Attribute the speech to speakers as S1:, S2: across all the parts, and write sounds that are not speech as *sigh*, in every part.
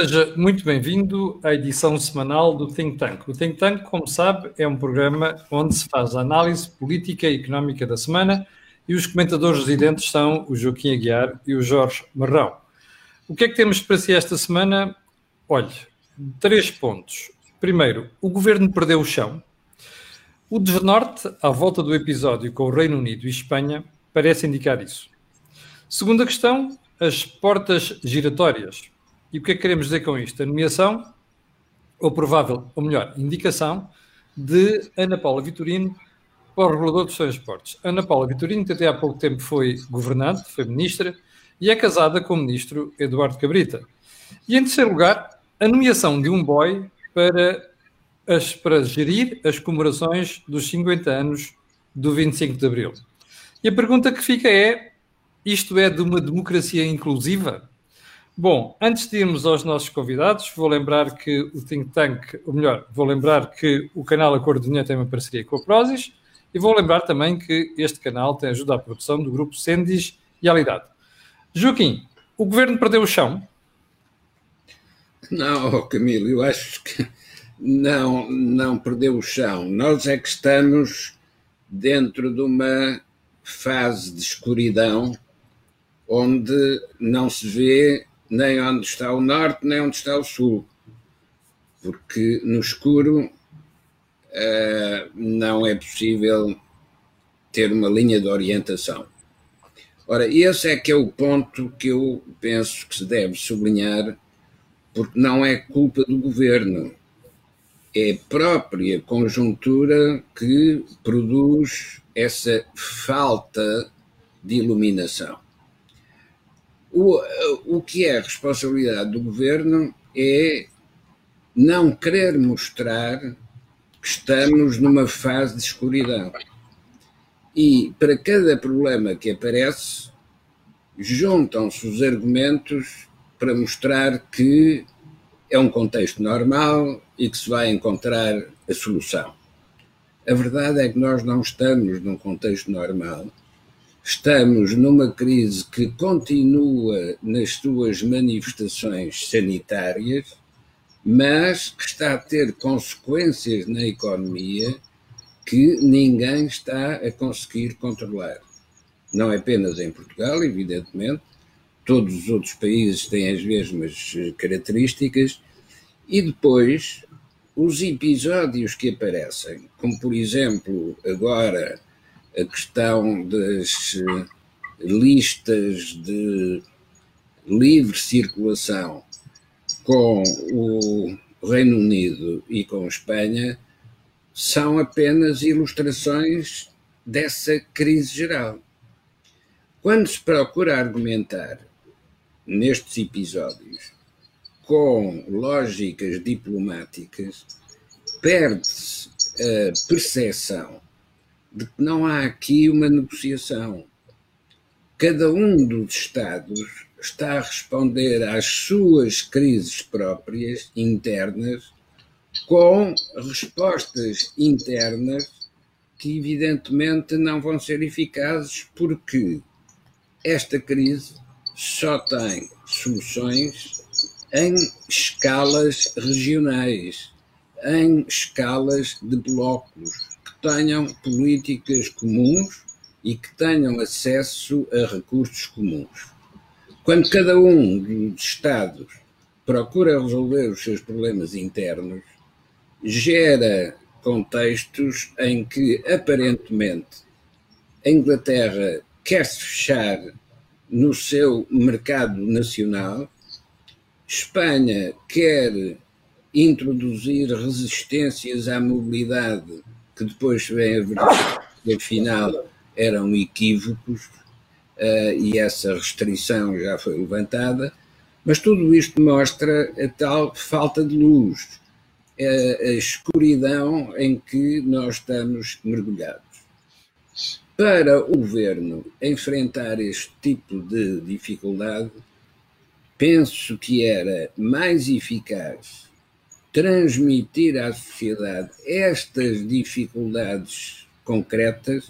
S1: seja muito bem-vindo à edição semanal do Think Tank. O Think Tank, como sabe, é um programa onde se faz a análise política e económica da semana e os comentadores residentes são o Joaquim Aguiar e o Jorge Marrão. O que é que temos para si esta semana? Olhe, três pontos. Primeiro, o governo perdeu o chão. O desnorte à volta do episódio com o Reino Unido e Espanha parece indicar isso. Segunda questão, as portas giratórias. E o que é que queremos dizer com isto? A nomeação, ou provável, ou melhor, indicação, de Ana Paula Vitorino para o regulador dos transportes. Ana Paula Vitorino, que até há pouco tempo foi governante, foi ministra, e é casada com o ministro Eduardo Cabrita. E em terceiro lugar, a nomeação de um boy para, as, para gerir as comemorações dos 50 anos do 25 de Abril. E a pergunta que fica é: isto é de uma democracia inclusiva? Bom, antes de irmos aos nossos convidados, vou lembrar que o Think Tank, ou melhor, vou lembrar que o canal Acordo de Dinheiro tem uma parceria com a Prozis e vou lembrar também que este canal tem ajuda à produção do grupo Sendis e Alidade. Joaquim, o governo perdeu o chão?
S2: Não, Camilo, eu acho que não, não perdeu o chão. Nós é que estamos dentro de uma fase de escuridão onde não se vê nem onde está o norte, nem onde está o sul. Porque no escuro uh, não é possível ter uma linha de orientação. Ora, esse é que é o ponto que eu penso que se deve sublinhar, porque não é culpa do governo, é a própria conjuntura que produz essa falta de iluminação. O, o que é responsabilidade do governo é não querer mostrar que estamos numa fase de escuridão. E para cada problema que aparece, juntam-se os argumentos para mostrar que é um contexto normal e que se vai encontrar a solução. A verdade é que nós não estamos num contexto normal Estamos numa crise que continua nas suas manifestações sanitárias, mas que está a ter consequências na economia que ninguém está a conseguir controlar. Não apenas em Portugal, evidentemente, todos os outros países têm as mesmas características, e depois os episódios que aparecem, como por exemplo agora a questão das eh, listas de livre circulação com o Reino Unido e com Espanha são apenas ilustrações dessa crise geral. Quando se procura argumentar nestes episódios com lógicas diplomáticas, perde-se a percepção de que não há aqui uma negociação. Cada um dos Estados está a responder às suas crises próprias, internas, com respostas internas que, evidentemente, não vão ser eficazes, porque esta crise só tem soluções em escalas regionais, em escalas de blocos tenham políticas comuns e que tenham acesso a recursos comuns. Quando cada um dos Estados procura resolver os seus problemas internos, gera contextos em que, aparentemente, a Inglaterra quer se fechar no seu mercado nacional, Espanha quer introduzir resistências à mobilidade que depois vem a ver que afinal eram equívocos uh, e essa restrição já foi levantada, mas tudo isto mostra a tal falta de luz, a, a escuridão em que nós estamos mergulhados. Para o governo enfrentar este tipo de dificuldade, penso que era mais eficaz transmitir à sociedade estas dificuldades concretas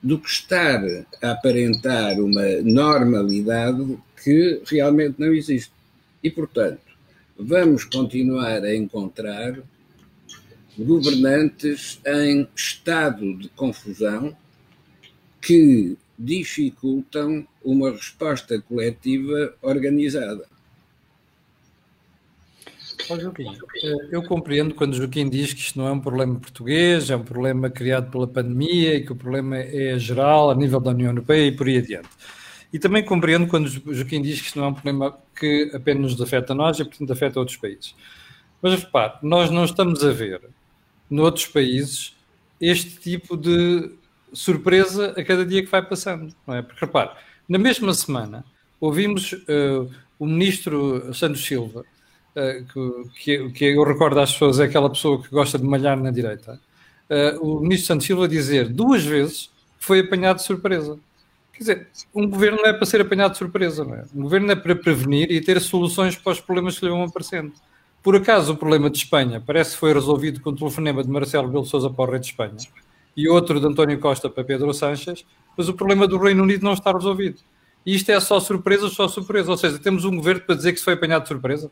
S2: do que estar a aparentar uma normalidade que realmente não existe. E, portanto, vamos continuar a encontrar governantes em estado de confusão que dificultam uma resposta coletiva organizada.
S1: Joaquim, eh, eu compreendo quando Joaquim diz que isto não é um problema português, é um problema criado pela pandemia e que o problema é geral a nível da União Europeia e por aí adiante. E também compreendo quando Joaquim diz que isto não é um problema que apenas nos afeta a nós e, portanto, afeta outros países. Mas repare, nós não estamos a ver noutros países este tipo de surpresa a cada dia que vai passando, não é? Porque repare, na mesma semana ouvimos uh, o ministro Santos Silva, uh, que, que, eu recordo às pessoas é aquela pessoa que gosta de malhar na direita, uh, o ministro Santos Silva dizer duas vezes que foi apanhado de surpresa. Quer dizer, um governo não é para ser apanhado de surpresa, não é? Um governo é para prevenir e ter soluções para os problemas que lhe vão aparecendo. Por acaso, o problema de Espanha parece que foi resolvido com o telefonema de Marcelo Belo Souza para o rei de Espanha e outro de António Costa para Pedro Sanches, mas o problema do Reino Unido não está resolvido. E isto é só surpresa, só surpresa. Ou seja, temos um governo para dizer que se foi apanhado de surpresa?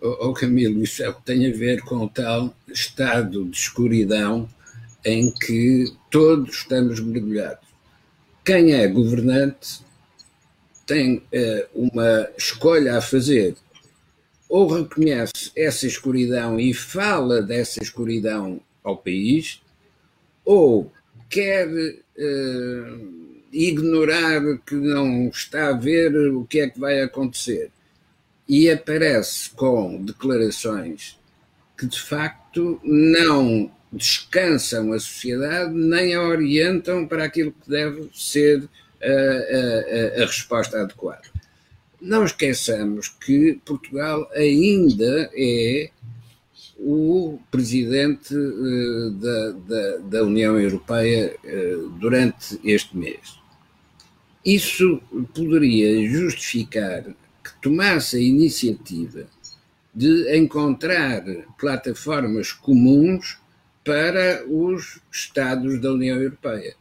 S2: Oh, Camilo, isso é tem a ver com o tal estado de escuridão em que todos estamos mergulhados. Quem é governante tem uh, uma escolha a fazer ou reconhece essa escuridão e fala dessa escuridão ao país, ou quer uh, ignorar que não está a ver o que é que vai acontecer e aparece com declarações que de facto não descansam a sociedade nem a orientam para aquilo que deve ser a, a, a resposta adequada. Não esqueçamos que Portugal ainda é o presidente uh, da, da, da, União Europeia uh, durante este mês. Isso poderia justificar tomasse a iniciativa de encontrar plataformas comuns para os Estados da União Europeia.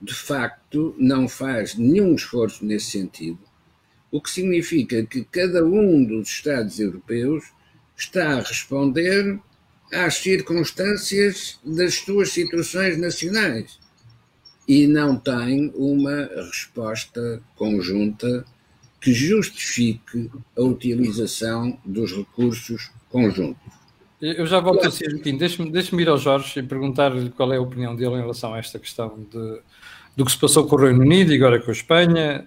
S2: De facto, não faz nenhum esforço nesse sentido o que significa que cada um dos Estados europeus está a responder às circunstâncias das suas situações nacionais e não tem uma resposta conjunta que justifique a utilização dos recursos conjuntos.
S1: Eu já volto a ser, Joaquim. Deixe-me deixe ir ao Jorge e perguntar-lhe qual é a opinião dele em relação a esta questão de, do que se passou com o Reino Unido e agora com a Espanha.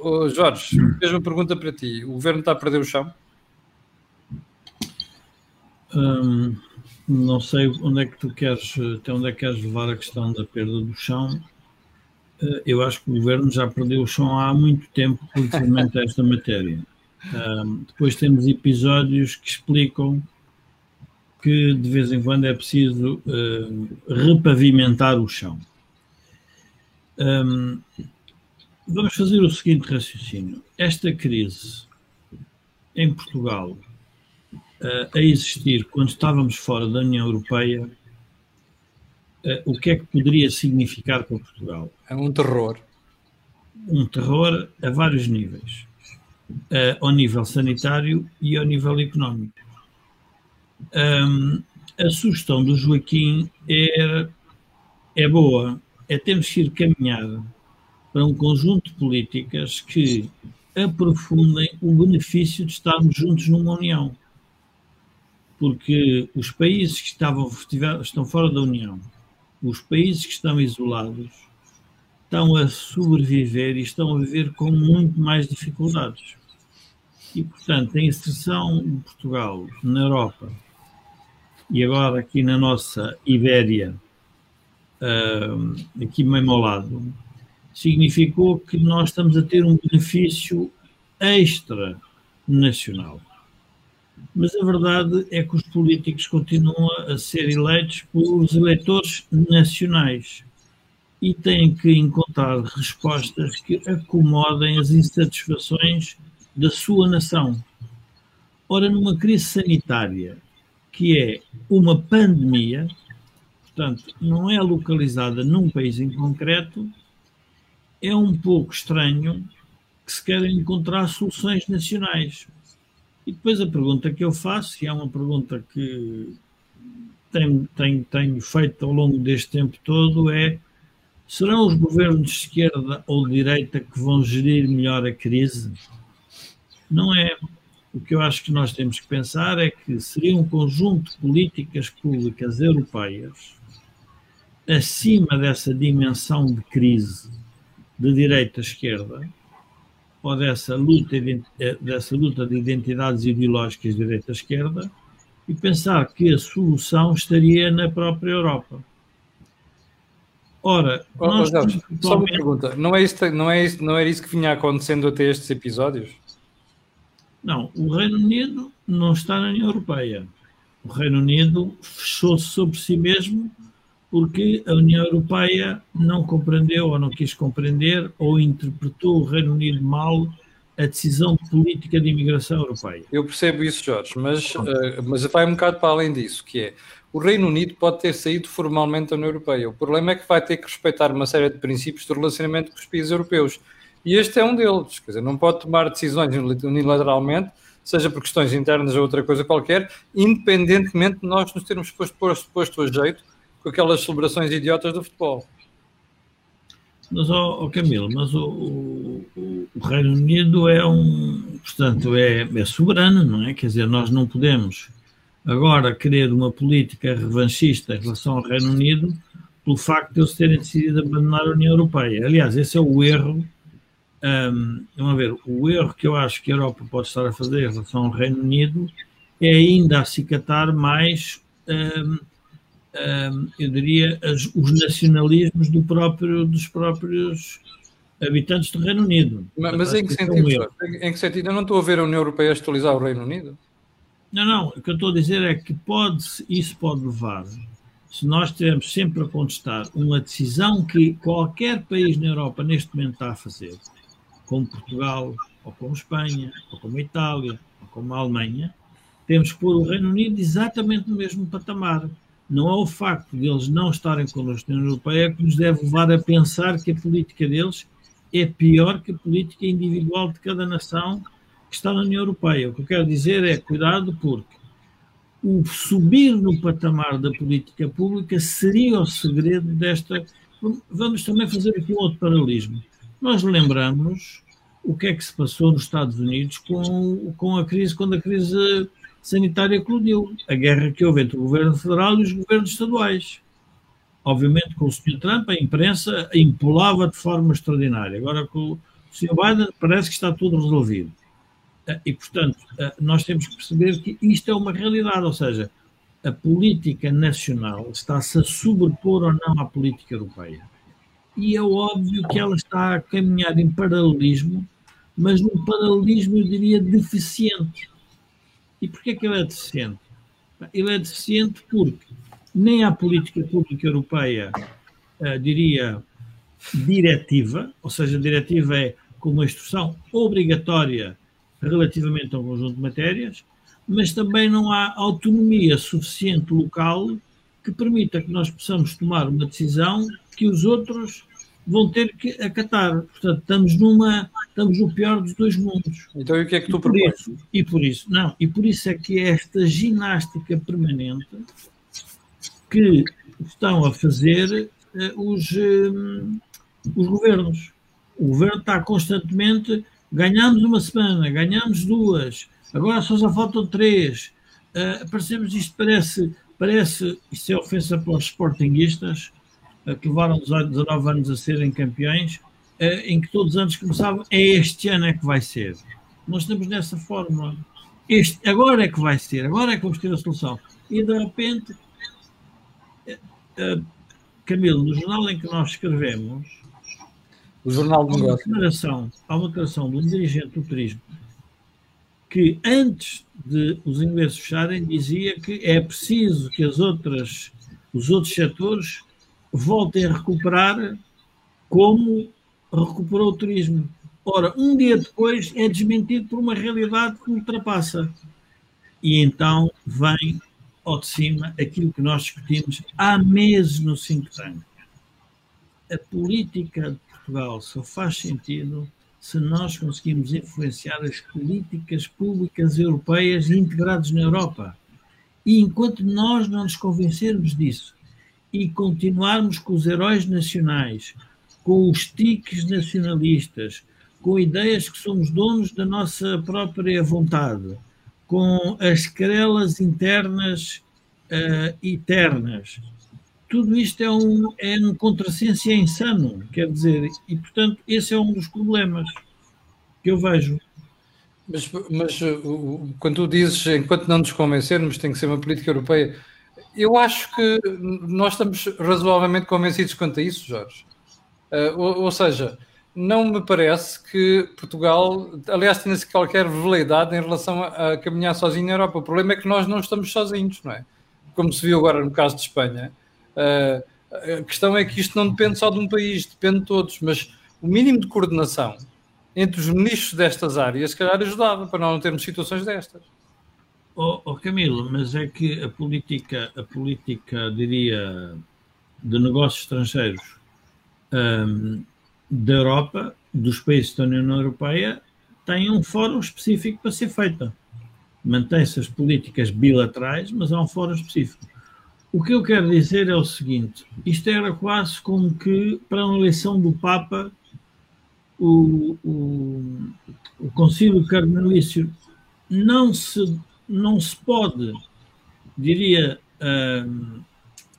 S1: Oh, Jorge, mesma pergunta para ti. O governo está a perder o chão?
S3: Hum, não sei onde é que tu queres, até onde é que queres levar a questão da perda do chão. Eh, eu acho que o governo já perdeu o chão há muito tempo relativamente a esta *laughs* matéria. Um, depois temos episódios que explicam que de vez em quando é preciso uh, repavimentar o chão. Um, Vamos fazer o seguinte raciocínio. Esta crise em Portugal uh, a existir quando estávamos fora da União Europeia, o que é que poderia significar para Portugal?
S1: É um terror.
S3: Um terror a vários níveis. Uh, ao nível sanitário e ao nível económico. Um, a sugestão do Joaquim é, é boa, é temos que ir caminhar para um conjunto de políticas que aprofundem o benefício de estarmos juntos numa União. Porque os países que estavam, estão fora da União, os países que estão isolados, estão a sobreviver e estão a viver com muito mais dificuldades. E, portanto, a inserção de Portugal na Europa e agora aqui na nossa Ibéria, aqui mesmo ao lado, significou que nós estamos a ter um benefício extra nacional. Mas a verdade é que os políticos continuam a ser eleitos pelos eleitores nacionais e têm que encontrar respostas que acomodem as insatisfações da sua nação. Ora, numa crise sanitária, que é uma pandemia, portanto, não é localizada num país em concreto, é um pouco estranho que se querem encontrar soluções nacionais. E depois a pergunta que eu faço, e é uma pergunta que tenho, tenho, tenho feito ao longo deste tempo todo, é serão os governos de esquerda ou de direita que vão gerir melhor a crise? Não é. O que eu acho que nós temos que pensar é que seria um conjunto de políticas públicas europeias acima dessa dimensão de crise de direita a esquerda ou dessa luta, eh, dessa luta de identidades ideológicas de direita a esquerda e pensar que a solução estaria na própria Europa.
S1: Ora, oh, nós Jorge, só uma pergunta, não é, isso, não, é isso, não era isso que vinha acontecendo até estes episódios?
S3: Não, o Reino Unido não está na União Europeia. O Reino Unido fechou-se sobre si mesmo porque a União Europeia não compreendeu ou não quis compreender ou interpretou o Reino Unido mal a decisão política de imigração europeia.
S1: Eu percebo isso, Jorge, mas, uh, mas vai um bocado para além disso, que é o Reino Unido pode ter saído formalmente da União Europeia. O problema é que vai ter que respeitar uma série de princípios do relacionamento com os países europeus. E este é um deles. Quer dizer, não pode tomar decisões unilateralmente, seja por questões internas ou outra coisa qualquer, independentemente de nós nos termos posto, posto, posto a jeito com aquelas celebrações idiotas do futebol.
S3: Mas, oh, oh Camilo, mas o, o, o, Reino Unido é um, portanto, é, é soberano, não é? Quer dizer, nós não podemos agora querer uma política revanchista em relação ao Reino Unido pelo facto de eles terem decidido abandonar a União Europeia. Aliás, esse é o erro um, vamos ver, o erro que eu acho que a Europa pode estar a fazer em relação ao Reino Unido é ainda acicatar mais, um, um, eu diria, as, os nacionalismos do próprio, dos próprios habitantes do Reino Unido.
S1: Mas, mas em, que sentido, é um em que sentido? Eu não estou a ver a União Europeia atualizar o Reino Unido?
S3: Não, não, o que eu estou a dizer é que pode, isso pode levar, se nós estivermos sempre a contestar uma decisão que qualquer país na Europa neste momento está a fazer, como Portugal, ou como Espanha, ou como Itália, ou como Alemanha, temos que pôr o Reino Unido exatamente no mesmo patamar. Não é o facto de eles não estarem connosco na União Europeia que nos deve levar a pensar que a política deles é pior que a política individual de cada nação que está na União Europeia. O que eu quero dizer é cuidado porque o subir no patamar da política pública seria o segredo desta. Vamos também fazer aqui um outro paralelismo. Nós lembramos o que é que se passou nos Estados Unidos com, com a crise, quando a crise sanitária eclodiu, a guerra que houve entre o governo federal e os governos estaduais. Obviamente, com o Sr. Trump, a imprensa impulava de forma extraordinária. Agora, com o Sr. Biden, parece que está tudo resolvido. E, portanto, nós temos que perceber que isto é uma realidade, ou seja, a política nacional está-se a sobrepor ou não à política europeia e é óbvio que ela está a caminhar em paralelismo, mas num paralelismo, eu diria, deficiente. E porquê que ele é deficiente? Ele é deficiente porque nem a política pública europeia, uh, diria, diretiva, ou seja, diretiva é como uma instrução obrigatória relativamente a um conjunto de matérias, mas também não há autonomia suficiente local que permita que nós possamos tomar uma decisão que os outros vão ter que acatar. Portanto, estamos numa, estamos no pior dos dois mundos.
S1: Então, e o que é que tu propões?
S3: E por isso, não, e por isso é que é esta ginástica permanente que estão a fazer uh, os, uh, os governos. O governo está constantemente, ganhamos uma semana, ganhamos duas, agora só já faltam três. Uh, isto parece, parece, isto é ofensa para os sportinguistas, que levaram 19 anos a serem campeões, eh, em que todos os anos começavam, é este ano é que vai ser. Nós estamos nessa fórmula. Este, agora é que vai ser, agora é que vamos ter a solução. E de repente, Camilo, no jornal em que nós escrevemos,
S1: o Jornal do Negócio.
S3: Há uma declaração de um dirigente do turismo que antes de os ingleses fecharem dizia que é preciso que as outras, os outros setores voltem a recuperar como recuperou o turismo. Ora, um dia depois é desmentido por uma realidade que ultrapassa. E então vem ao de cima aquilo que nós discutimos há meses no think tank. A política de Portugal só faz sentido se nós conseguimos influenciar as políticas públicas europeias integradas na Europa. E enquanto nós não nos convencermos disso e continuarmos com os heróis nacionais, com os tiques nacionalistas, com ideias que somos donos da nossa própria vontade, com as querelas internas uh, eternas, tudo isto é um, é um contrassenso insano, quer dizer, e portanto esse é um dos problemas que eu vejo.
S1: Mas, mas quando tu dizes, enquanto não nos convencermos, tem que ser uma política europeia, eu acho que nós estamos razoavelmente convencidos quanto a isso, Jorge. Uh, ou, ou, seja, não me parece que Portugal, aliás, tenha-se qualquer veleidade em relação a, a, caminhar sozinho na Europa. O problema é que nós não estamos sozinhos, não é? Como se viu agora no caso de Espanha. Uh, a questão é que isto não depende só de um país, depende de todos, mas o mínimo de coordenação entre os ministros destas áreas, se calhar ajudava para não termos situações destas.
S3: Oh, oh, Camilo, mas é que a política, a política, diria, de negócios estrangeiros um, da Europa, dos países da União Europeia, tem um fórum específico para ser feita. Mantém-se as políticas bilaterais, mas há um fórum específico. O que eu quero dizer é o seguinte: isto era quase como que para a eleição do Papa o, o, o Concílio Carmelício não se, não se pode, diria, uh,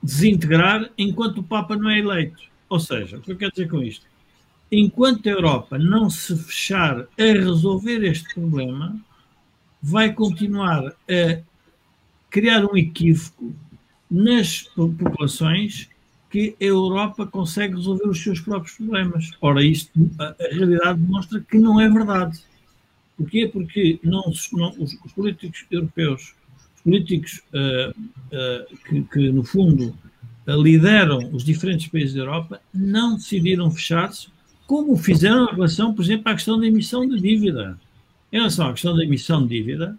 S3: desintegrar enquanto o Papa não é eleito. Ou seja, o que eu quero dizer com isto? Enquanto a Europa não se fechar a resolver este problema, vai continuar a criar um equívoco nas populações que a Europa consegue resolver os seus próprios problemas. Ora, isto, a, a realidade demonstra que não é verdade. Porquê? Porque não, não os, os, políticos europeus, os políticos uh, uh, que, que, no fundo, uh, lideram os diferentes países da Europa, não decidiram fechar-se, como fizeram em relação, por exemplo, à questão da emissão de dívida. Em relação à questão da emissão de dívida,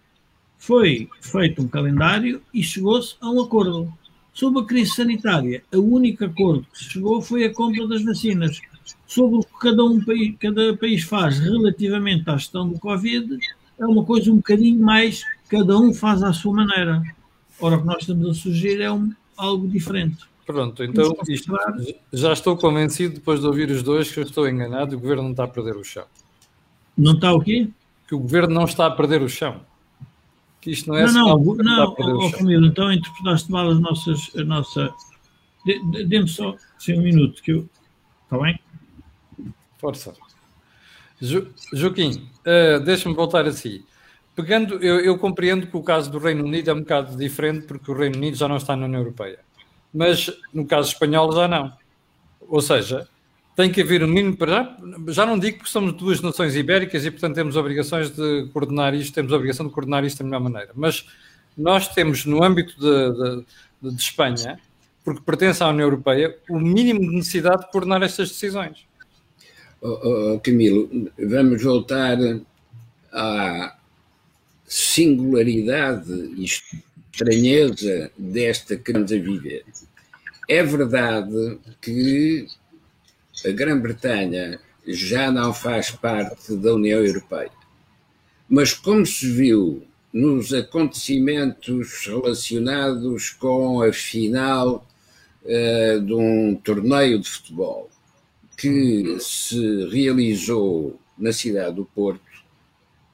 S3: foi feito um calendário e chegou-se a um acordo. Sobre a crise sanitária, o único acordo que se chegou foi a compra das vacinas. Sobre o que cada, um, cada país faz relativamente à gestão do Covid, é uma coisa um bocadinho mais, cada um faz à sua maneira. Ora, o que nós estamos a sugerir é um, algo diferente.
S1: Pronto, então isto, já estou convencido, depois de ouvir os dois, que eu estou enganado e o governo não está a perder o chão.
S3: Não está o quê?
S1: Que o governo não está a perder o chão
S3: que isto não é não, não, não, oh, Camilo, então interpretaste mal as nossas, a nossa. Dê-me só assim, um minuto que eu. Está bem?
S1: Força. Jo, Joaquim, uh, deixa-me voltar assim. Pegando, eu, eu, compreendo que o caso do Reino Unido é um bocado diferente, porque o Reino Unido já não está na União Europeia. Mas no caso espanhol já não. Ou seja, tem que haver um mínimo para já, já não digo que somos duas nações ibéricas e portanto temos obrigações de coordenar isto, temos obrigação de coordenar isto da melhor maneira, mas nós temos no âmbito de, de, de Espanha, porque pertence à União Europeia, o mínimo de necessidade de coordenar estas decisões.
S2: Oh, oh, Camilo, vamos voltar à singularidade e estranheza desta que estamos a viver. É verdade que a Grã-Bretanha já não faz parte da União Europeia. Mas, como se viu nos acontecimentos relacionados com a final uh, de um torneio de futebol que se realizou na cidade do Porto,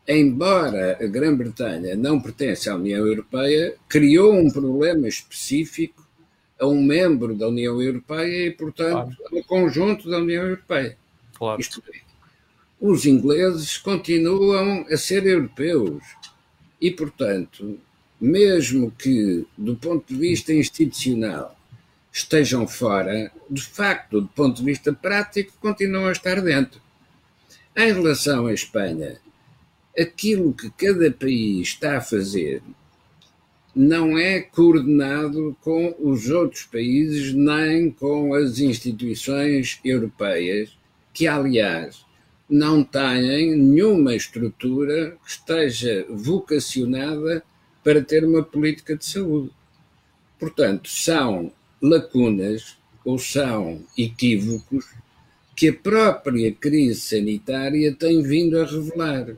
S2: embora a Grã-Bretanha não pertence à União Europeia, criou um problema específico a um membro da União Europeia e, portanto, claro. ao conjunto da União Europeia.
S1: Claro. Isto é,
S2: os ingleses continuam a ser europeus e, portanto, mesmo que, do ponto de vista institucional, estejam fora, de facto, do ponto de vista prático, continuam a estar dentro. Em relação à Espanha, aquilo que cada país está a fazer não é coordenado com os outros países nem com as instituições europeias, que, aliás, não têm nenhuma estrutura que esteja vocacionada para ter uma política de saúde. Portanto, são lacunas ou são equívocos que a própria crise sanitária tem vindo a revelar.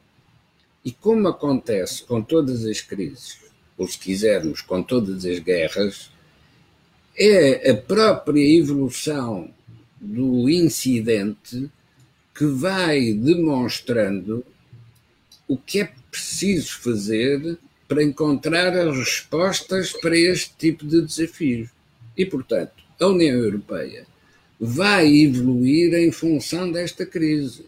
S2: E como acontece com todas as crises, ou se quisermos, com todas as guerras, é a própria evolução do incidente que vai demonstrando o que é preciso fazer para encontrar as respostas para este tipo de desafios. E, portanto, a União Europeia vai evoluir em função desta crise.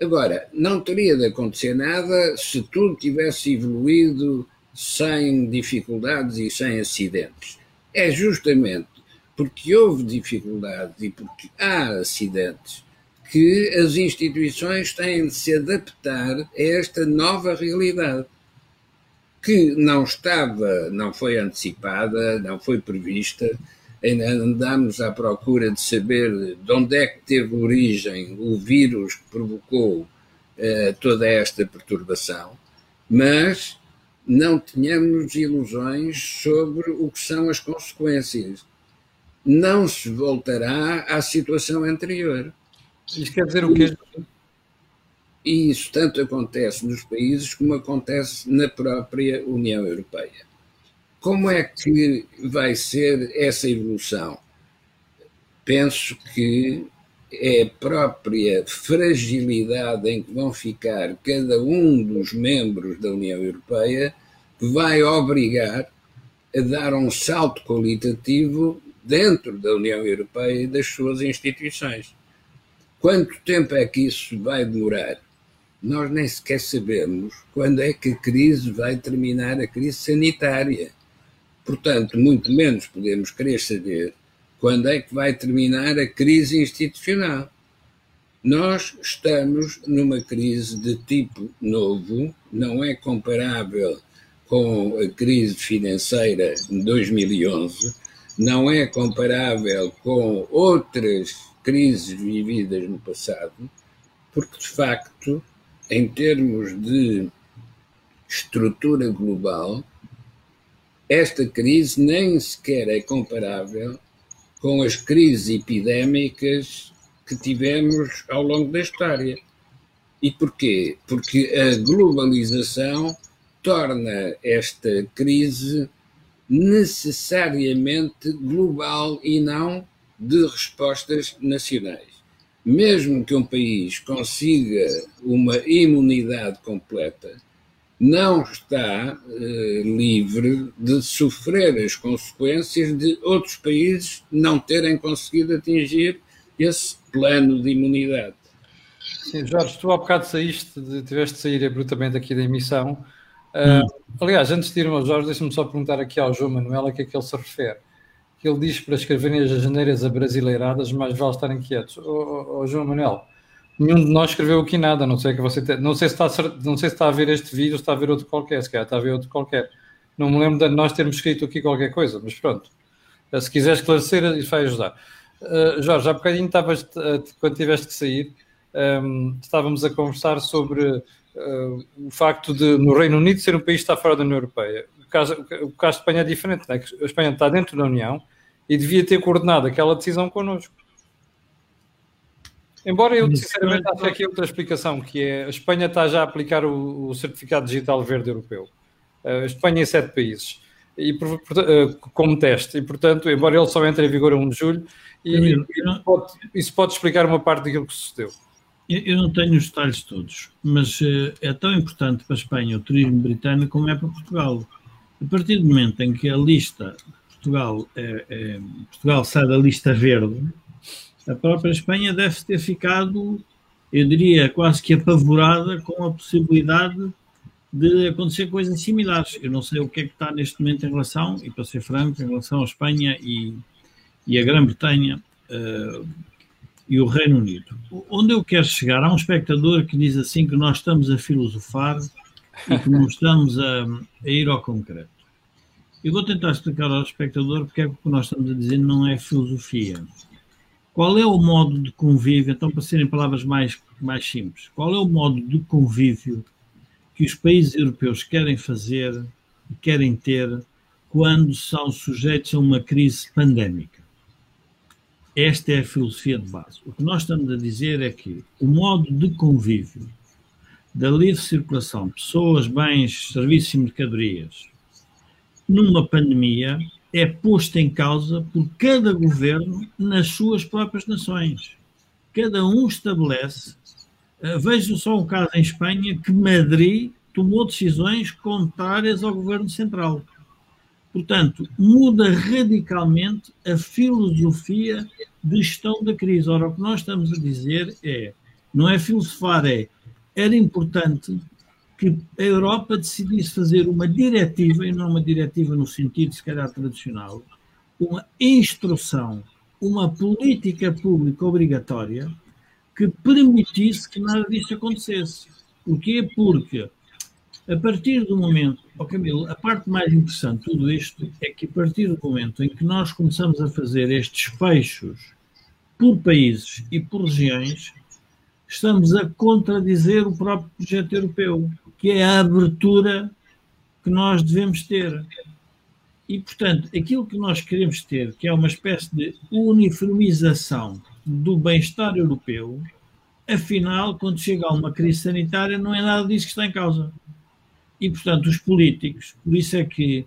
S2: Agora, não teria de acontecer nada se tudo tivesse evoluído sem dificuldades e sem acidentes. É justamente porque houve dificuldades e porque há acidentes que as instituições têm de se adaptar a esta nova realidade que não estava, não foi antecipada, não foi prevista. Ainda andamos à procura de saber de onde é que teve origem o vírus que provocou eh, toda esta perturbação, mas não tenhamos ilusões sobre o que são as consequências. Não se voltará à situação anterior.
S1: Isto quer dizer o quê?
S2: E isso tanto acontece nos países como acontece na própria União Europeia. Como é que vai ser essa evolução? Penso que é a própria fragilidade em que vão ficar cada um dos membros da União Europeia que vai obrigar a dar um salto qualitativo dentro da União Europeia e das suas instituições. Quanto tempo é que isso vai demorar? Nós nem sequer sabemos quando é que a crise vai terminar, a crise sanitária. Portanto, muito menos podemos querer saber quando é que vai terminar a crise institucional. Nós estamos numa crise de tipo novo, não é comparável com a crise financeira de 2011, não é comparável com outras crises vividas no passado, porque de facto, em termos de estrutura global, esta crise nem sequer é comparável com as crises epidémicas que tivemos ao longo da história. E porquê? Porque a globalização torna esta crise necessariamente global e não de respostas nacionais. Mesmo que um país consiga uma imunidade completa, não está eh, livre de sofrer as consequências de outros países não terem conseguido atingir esse plano de imunidade.
S1: Sim, Jorge, tu há bocado saíste, de, tiveste de sair abruptamente aqui da emissão. Uh, aliás, antes de ir ao Jorge, deixa-me só perguntar aqui ao João Manuel a que é que ele se refere. Ele diz para escreverem as janeiras abrasileiradas, mais vale estarem quietos. Oh, oh, João Manuel, nenhum de nós escreveu aqui nada, não sei que você te... não sei se está não sei se está a ver este vídeo se está a ver outro qualquer, se calhar está a ver outro qualquer. Não me lembro de nós termos escrito aqui qualquer coisa, mas pronto. Uh, se quiser esclarecer, isso vai ajudar. Uh, Jorge, há bocadinho estavas, uh, quando tiveste que sair, um, estávamos a conversar sobre uh, o facto de no Reino Unido ser um país que está fora da União Europeia. O caso, o caso de Espanha é diferente, né? a Espanha está dentro da União e devia ter coordenado aquela decisão connosco. Embora eu, sinceramente, ache aqui outra explicação, que é a Espanha está já a aplicar o, o certificado digital verde europeu. A Espanha em sete países. E, por, uh, como teste. E, portanto, embora ele só entre em vigor a 1 de julho, e, e pode, isso pode explicar uma parte daquilo que sucedeu.
S3: Eu não tenho os detalhes todos, mas uh, é tão importante para a Espanha o turismo britânico como é para Portugal. A partir do momento em que a lista Portugal, é, é, Portugal sai da lista verde, a própria Espanha deve ter ficado, eu diria, quase que apavorada com a possibilidade de acontecer coisas similares. Eu não sei o que é que está neste momento em relação, e para ser franco, em relação à Espanha e, e a Grã-Bretanha uh, e o Reino Unido. Onde eu quero chegar, há um espectador que diz assim que nós estamos a filosofar e que não estamos a, a ir ao concreto. Eu vou tentar explicar ao espectador porque é que o que nós estamos a dizer não é filosofia. Qual é o modo de convívio, então para serem palavras mais, mais simples, qual é o modo de convívio que os países europeus querem fazer e querem ter quando são sujeitos a uma crise pandémica? esta é a filosofia de base. O que nós estamos a dizer é que o modo de convívio da livre circulação de pessoas, bens, serviços e mercadorias numa pandemia é posto em causa por cada governo nas suas próprias nações. Cada um estabelece. Uh, vejo só um caso em Espanha que Madrid tomou decisões contrárias ao governo central. Portanto, muda radicalmente a filosofia de gestão da crise. Ora, o que nós estamos a dizer é, não é filosofar, é, era importante que a Europa decidisse fazer uma diretiva, e não uma diretiva no sentido, se calhar, tradicional, uma instrução, uma política pública obrigatória que permitisse que nada disso acontecesse. Porquê? Porque a partir do momento, oh Camilo, a parte mais interessante de tudo isto é que a partir do momento em que nós começamos a fazer estes fechos por países e por regiões, estamos a contradizer o próprio projeto europeu, que é a abertura que nós devemos ter. E, portanto, aquilo que nós queremos ter, que é uma espécie de uniformização do bem-estar europeu, afinal, quando chega a uma crise sanitária, não é nada disso que está em causa. E, portanto, os políticos, por isso é que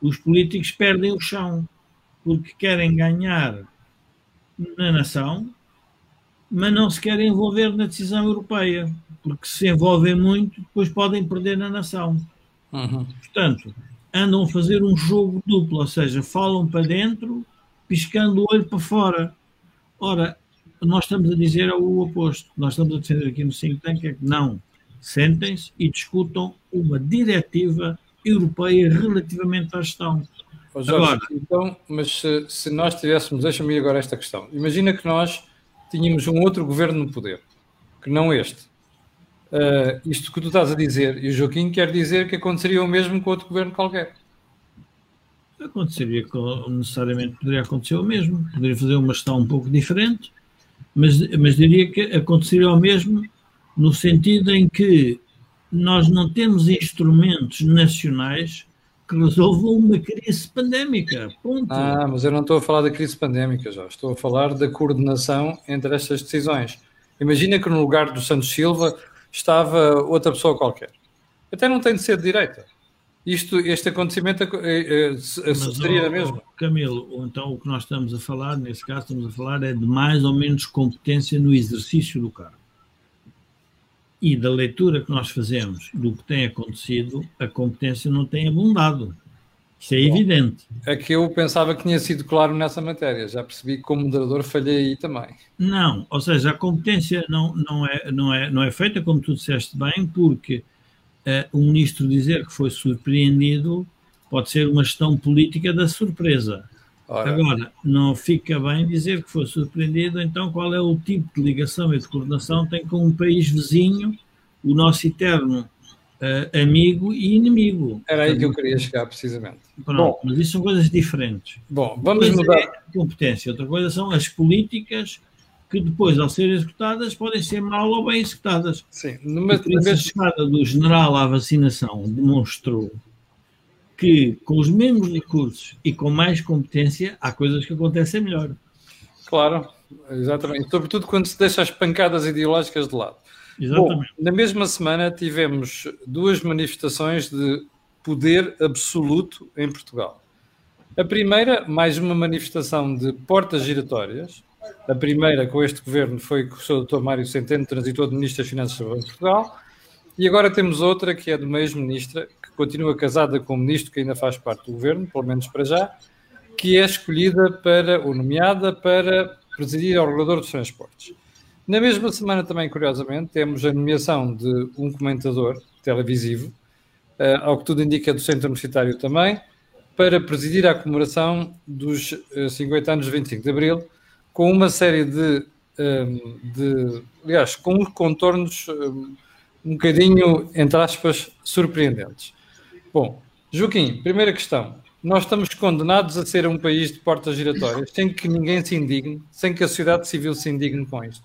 S3: os políticos perdem o chão, porque querem ganhar na nação, mas não se querem envolver na decisão europeia, porque se envolvem muito, depois podem perder na nação. Uhum. Portanto, andam a fazer um jogo duplo, ou seja, falam para dentro, piscando o olho para fora. Ora, nós estamos a dizer o oposto. Nós estamos a defender aqui no think tank é que não sentem-se e discutam uma diretiva europeia relativamente à gestão.
S1: Oh, Jorge, agora, então, mas se, se nós tivéssemos, deixa-me agora esta questão. Imagina que nós tínhamos um outro governo no poder, que não este. Uh, isto que tu estás a dizer, e o Joaquim quer dizer que aconteceria o mesmo com outro governo qualquer.
S3: Aconteceria, necessariamente poderia acontecer o mesmo. Poderia fazer uma gestão um pouco diferente, mas, mas diria que aconteceria o mesmo no sentido em que nós não temos instrumentos nacionais que resolvam uma crise pandémica. Ponto.
S1: Ah, mas eu não estou a falar da crise pandémica, já. Estou a falar da coordenação entre estas decisões. Imagina que no lugar do Santos Silva estava outra pessoa qualquer. Até não tem de ser de direita. Isto, este acontecimento é, é, sucederia da mesma.
S3: Camilo, então o que nós estamos a falar, nesse caso, estamos a falar é de mais ou menos competência no exercício do cargo e da leitura que nós fazemos do que tem acontecido, a competência não tem abundado. Isso é evidente.
S1: É que eu pensava que tinha sido claro nessa matéria. Já percebi que, como moderador, falhei aí também.
S3: Não, ou seja, a competência não, não, é, não, é, não é feita, como tu disseste bem, porque uh, o ministro dizer que foi surpreendido pode ser uma gestão política da surpresa. Ora. Agora, não fica bem dizer que foi surpreendido, então qual é o tipo de ligação e de coordenação tem com um país vizinho, o nosso eterno uh, amigo e inimigo.
S1: Era aí que eu queria chegar, precisamente.
S3: Pronto, bom, mas isso são coisas diferentes.
S1: Bom, vamos mudar. É
S3: competência, outra coisa são as políticas que depois, ao serem executadas, podem ser mal ou bem executadas.
S1: Sim,
S3: numa, a chegada do general à vacinação demonstrou que com os mesmos recursos e com mais competência há coisas que acontecem melhor.
S1: Claro, exatamente. Sobretudo quando se deixa as pancadas ideológicas de lado. Exatamente. Bom, na mesma semana tivemos duas manifestações de poder absoluto em Portugal. A primeira, mais uma manifestação de portas giratórias. A primeira com este governo foi que o Sr. Dr. Mário Centeno transitou de Ministro das Finanças de Portugal. E agora temos outra que é do mesmo ministra continua casada com um ministro que ainda faz parte do governo, pelo menos para já, que é escolhida para, ou nomeada para presidir ao regulador dos transportes. Na mesma semana, também, curiosamente, temos a nomeação de um comentador televisivo, uh, ao que tudo indica do Centro Universitário também, para presidir a comemoração dos uh, 50 anos de 25 de Abril, com uma série de, um, ehm, de aliás, com contornos um, ehm, um bocadinho, entre aspas, surpreendentes. Bom, Joaquim, primeira questão. Nós estamos condenados a ser um país de portas giratórias, sem que ninguém se indigne, sem que a sociedade civil se indigne com isto.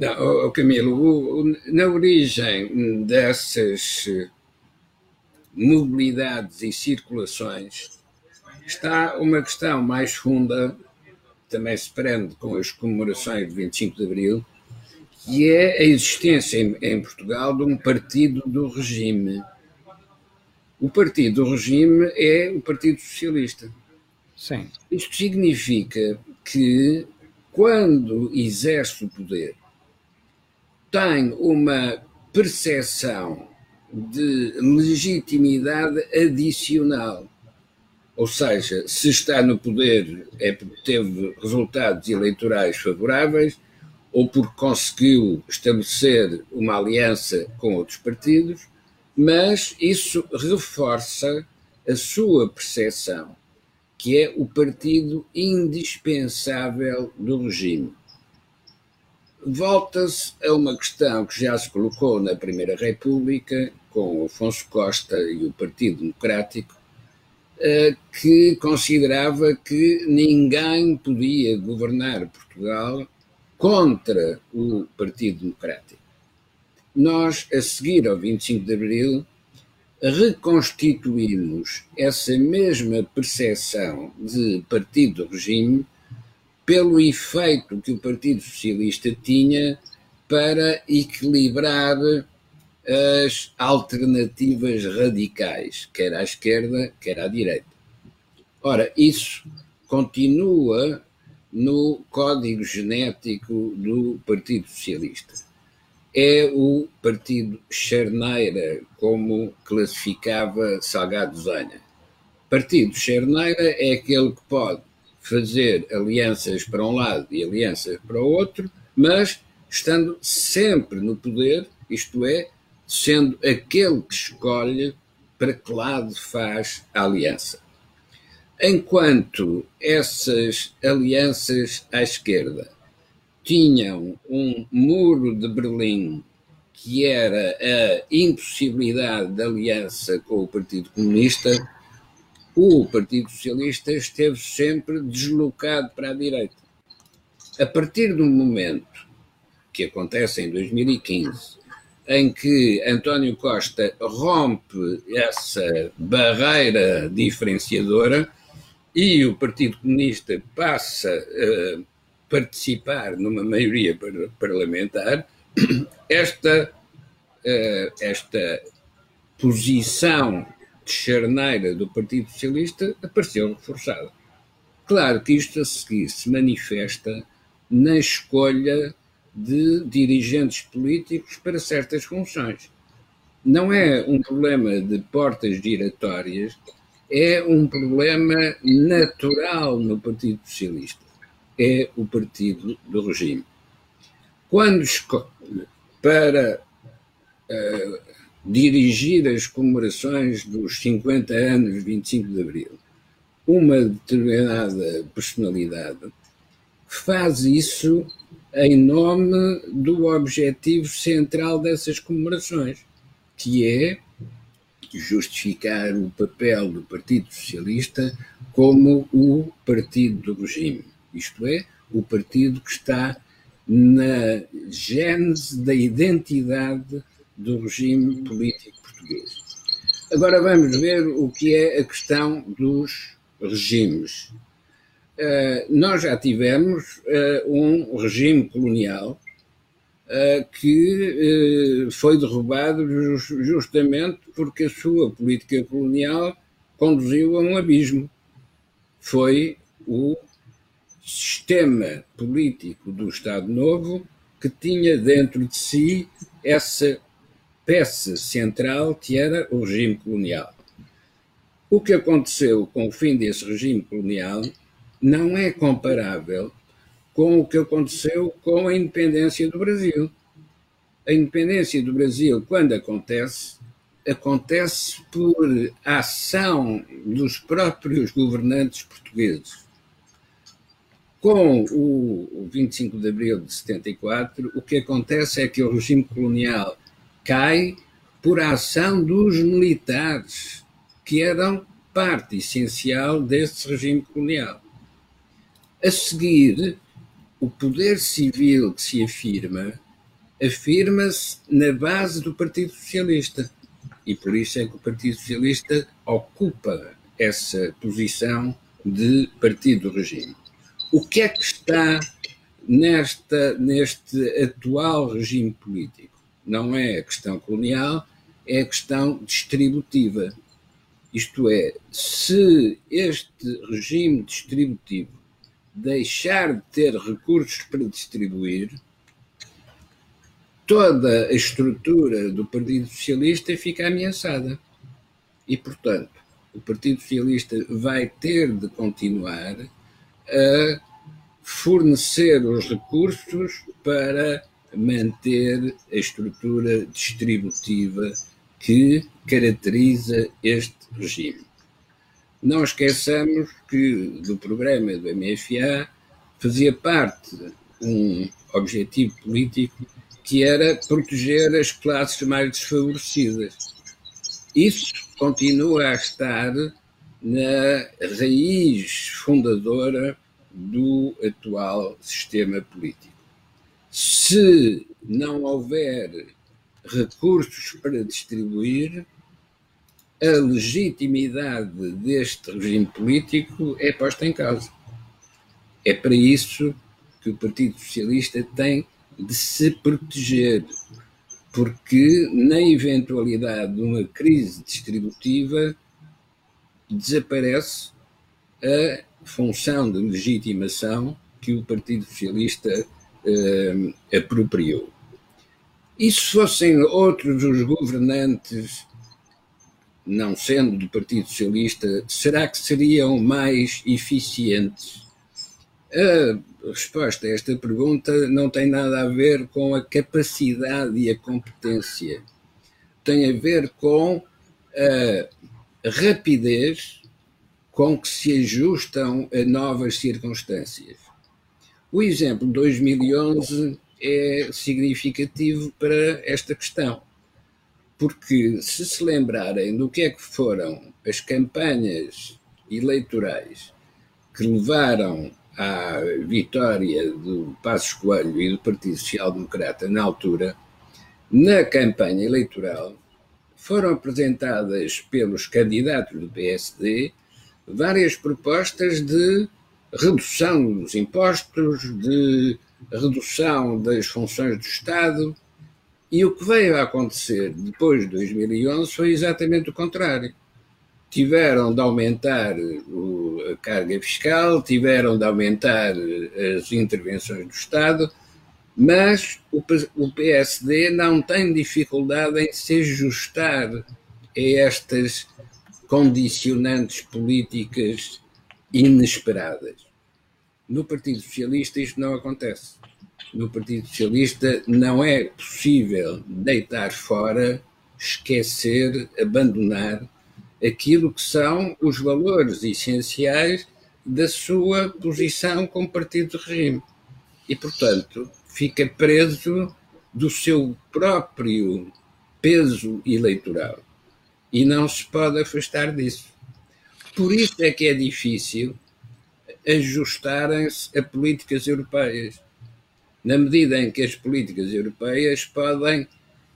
S2: Não, oh, Camilo, o, o, na origem dessas mobilidades e circulações está uma questão mais funda também se prende com as comemorações de 25 de Abril, que é a existência em, em Portugal de um partido do regime. O partido do regime é o Partido Socialista.
S1: Sim.
S2: Isto significa que, quando exerce o poder, tem uma percepção de legitimidade adicional. Ou seja, se está no poder é porque teve resultados eleitorais favoráveis ou porque conseguiu estabelecer uma aliança com outros partidos, mas isso reforça a sua percepção, que é o partido indispensável do regime volta-se a uma questão que já se colocou na Primeira República, com Afonso Costa e o Partido Democrático, eh, que considerava que ninguém podia governar Portugal contra o Partido Democrático. Nós, a seguir ao 25 de Abril, reconstituímos essa mesma percepção de partido do regime pelo efeito que o Partido Socialista tinha para equilibrar as alternativas radicais, quer à esquerda, quer à direita. Ora, isso continua no código genético do Partido Socialista. É o Partido Charneira, como classificava Salgado Zanha. Partido Charneira é aquele que pode fazer alianças para um lado e alianças para o outro, mas estando sempre no poder, isto é, sendo aquele que escolhe para que lado faz a aliança. Enquanto essas alianças à esquerda tinham um muro de Berlim que era a impossibilidade de aliança com o Partido Comunista, o Partido Socialista esteve sempre deslocado para a direita. A partir do momento que acontece em 2015, em que António Costa rompe essa barreira diferenciadora e o Partido Comunista passa a participar numa maioria parlamentar, esta, eh, esta posição charneira do Partido Socialista apareceu reforçada. Claro que isto a seguir se manifesta na escolha de dirigentes políticos para certas funções. Não é um problema de portas giratórias, é um problema natural no Partido Socialista. É o partido do regime. Quando escolhe para uh, dirigir as comemorações dos 50 anos de 25 de Abril. Uma determinada personalidade faz isso em nome do objetivo central dessas comemorações, que é justificar o papel do Partido Socialista como o partido do regime, isto é, o partido que está na gênese da identidade do regime político português. Agora vamos ver o que é a questão dos regimes. Uh, nós já tivemos uh, um regime colonial uh, que foi derrubado justamente porque a sua política colonial conduziu a um abismo. Foi o sistema político do Estado Novo que tinha dentro de si essa peça central que era o regime colonial. O que aconteceu com o fim desse regime colonial não é comparável com o que aconteceu com a independência do Brasil. A independência do Brasil, quando acontece, acontece por ação dos próprios governantes portugueses. Com o 25 de abril de 74, o que acontece é que o regime colonial cai por ação dos militares, que eram parte essencial desse regime colonial. A seguir, o poder civil que se afirma, afirma-se na base do Partido Socialista. E por isso é que o Partido Socialista ocupa essa posição de partido do regime. o que é que está nesta, neste atual regime político? Não é a questão colonial, é a questão distributiva. Isto é, se este regime distributivo deixar de ter recursos para distribuir, toda a estrutura do Partido Socialista fica ameaçada. E, portanto, o Partido Socialista vai ter de continuar a fornecer os recursos para manter a estrutura distributiva que caracteriza este regime. Não esqueçamos que do programa do MFA fazia parte um objetivo político que era proteger as classes mais desfavorecidas. Isso continua a estar na raiz fundadora do atual sistema político. Se não houver recursos para distribuir, a legitimidade deste regime político é posta em causa. É para isso que o Partido Socialista tem de se proteger, porque na eventualidade de uma crise distributiva desaparece a função de legitimação que o Partido Socialista eh, apropriou. E se fossem outros os governantes, não sendo do Partido Socialista, será que seriam mais eficientes? A resposta a esta pergunta não tem nada a ver com a capacidade e a competência. Tem a ver com a rapidez com que se ajustam a novas circunstâncias. O exemplo de 2011 é significativo para esta questão, porque se se lembrarem do que é que foram as campanhas eleitorais que levaram à vitória do Passos Coelho e do Partido Social Democrata na altura, na campanha eleitoral foram apresentadas pelos candidatos do PSD várias propostas de redução dos impostos, de redução das funções do Estado. E o que veio a acontecer depois de 2011 foi exatamente o contrário. Tiveram de aumentar a carga fiscal, tiveram de aumentar as intervenções do Estado, mas o PSD não tem dificuldade em se ajustar a estas condicionantes políticas inesperadas. No Partido Socialista isto não acontece. No Partido Socialista não é possível deitar fora, esquecer, abandonar aquilo que são os valores essenciais da sua posição como partido de regime. E, portanto, fica preso do seu próprio peso eleitoral. E não se pode afastar disso. Por isso é que é difícil ajustarem-se a políticas europeias, na medida em que as políticas europeias podem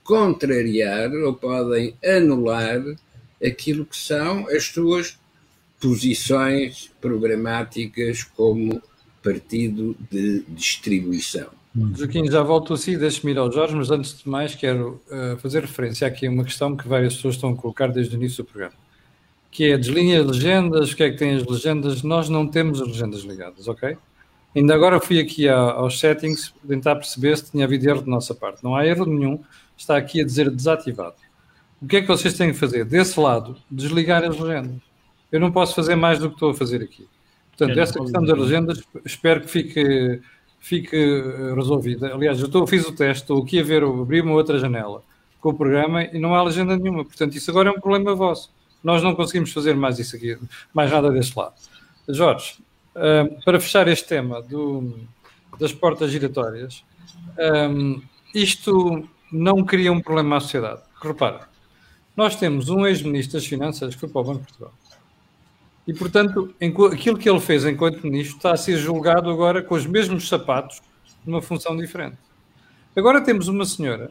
S2: contrariar ou podem anular aquilo que são as suas posições programáticas como partido de distribuição.
S1: Joaquim, já volto a si, deixe-me ir ao Jorge, mas antes de mais quero uh, fazer referência aqui a uma questão que várias pessoas estão a colocar desde o início do programa que é deslinha as legendas, o que é que tem as legendas? Nós não temos as legendas ligadas, ok? Ainda agora fui aqui aos settings tentar perceber se tinha havido erro de nossa parte. Não há erro nenhum, está aqui a dizer desativado. O que é que vocês têm que fazer? Desse lado, desligar as legendas. Eu não posso fazer mais do que estou a fazer aqui. Portanto, essa questão das legendas, espero que fique, fique eh, resolvida. Aliás, eu estou, fiz o teste, estou aqui a ver, abri uma outra janela com o programa e não há legenda nenhuma. Portanto, isso agora é um problema vosso. Nós não conseguimos fazer mais isso aqui, mais nada deste lado. Jorge, para fechar este tema do, das portas giratórias, isto não cria um problema à sociedade. Repara, nós temos um ex-ministro das Finanças que foi para o Banco de Portugal. E, portanto, aquilo que ele fez enquanto ministro está a ser julgado agora com os mesmos sapatos, numa função diferente. Agora temos uma senhora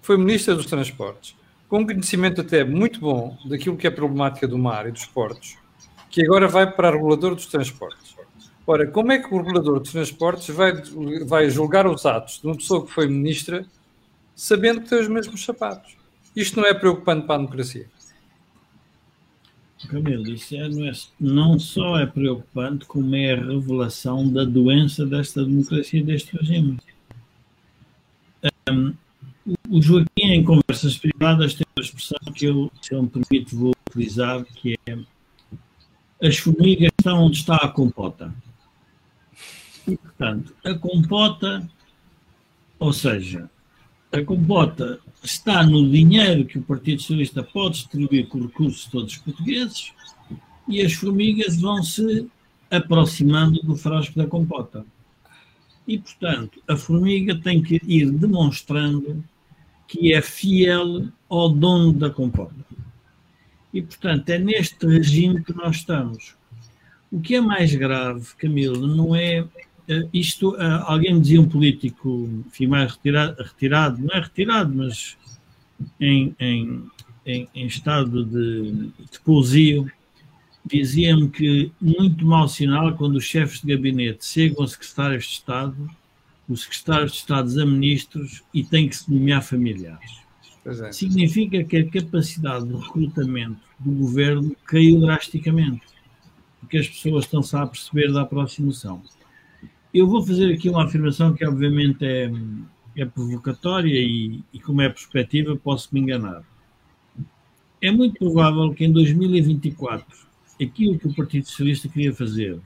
S1: que foi ministra dos Transportes, com conhecimento até muito bom daquilo que é a problemática do mar e dos portos, que agora vai para a regulador dos transportes. Ora, como é que o regulador dos transportes vai, vai julgar os atos de uma pessoa que foi ministra sabendo que tem os mesmos sapatos? Isto não é preocupante para a democracia?
S3: Camilo, isso é, não, é, não só é preocupante, como é a revelação da doença desta democracia, deste regime. Um, o Joaquim, em conversas privadas, tem uma expressão que eu, se ele me permite, vou utilizar, que é as formigas estão onde está a compota. E, portanto, a compota, ou seja, a compota está no dinheiro que o Partido Socialista pode distribuir com recursos de todos os portugueses e as formigas vão se aproximando do frasco da compota. E, portanto, a formiga tem que ir demonstrando que é fiel ao dono da compota. E, portanto, é neste regime que nós estamos. O que é mais grave, Camilo, não é eh, isto. Eh, alguém me dizia um político, enfim, mais retirado, retirado não é retirado, mas em, em, em, em estado de, de pousio, dizia-me que muito mau sinal quando os chefes de gabinete chegam a secretários de Estado, os secretários de Estado a ministros e têm que se nomear familiares. É. Significa que a capacidade de recrutamento do governo caiu drasticamente, porque as pessoas estão-se a perceber da aproximação. Eu vou fazer aqui uma afirmação que obviamente é, é provocatória e, e, como é perspectiva, posso me enganar. É muito provável que em 2024 aquilo que o Partido Socialista queria fazer,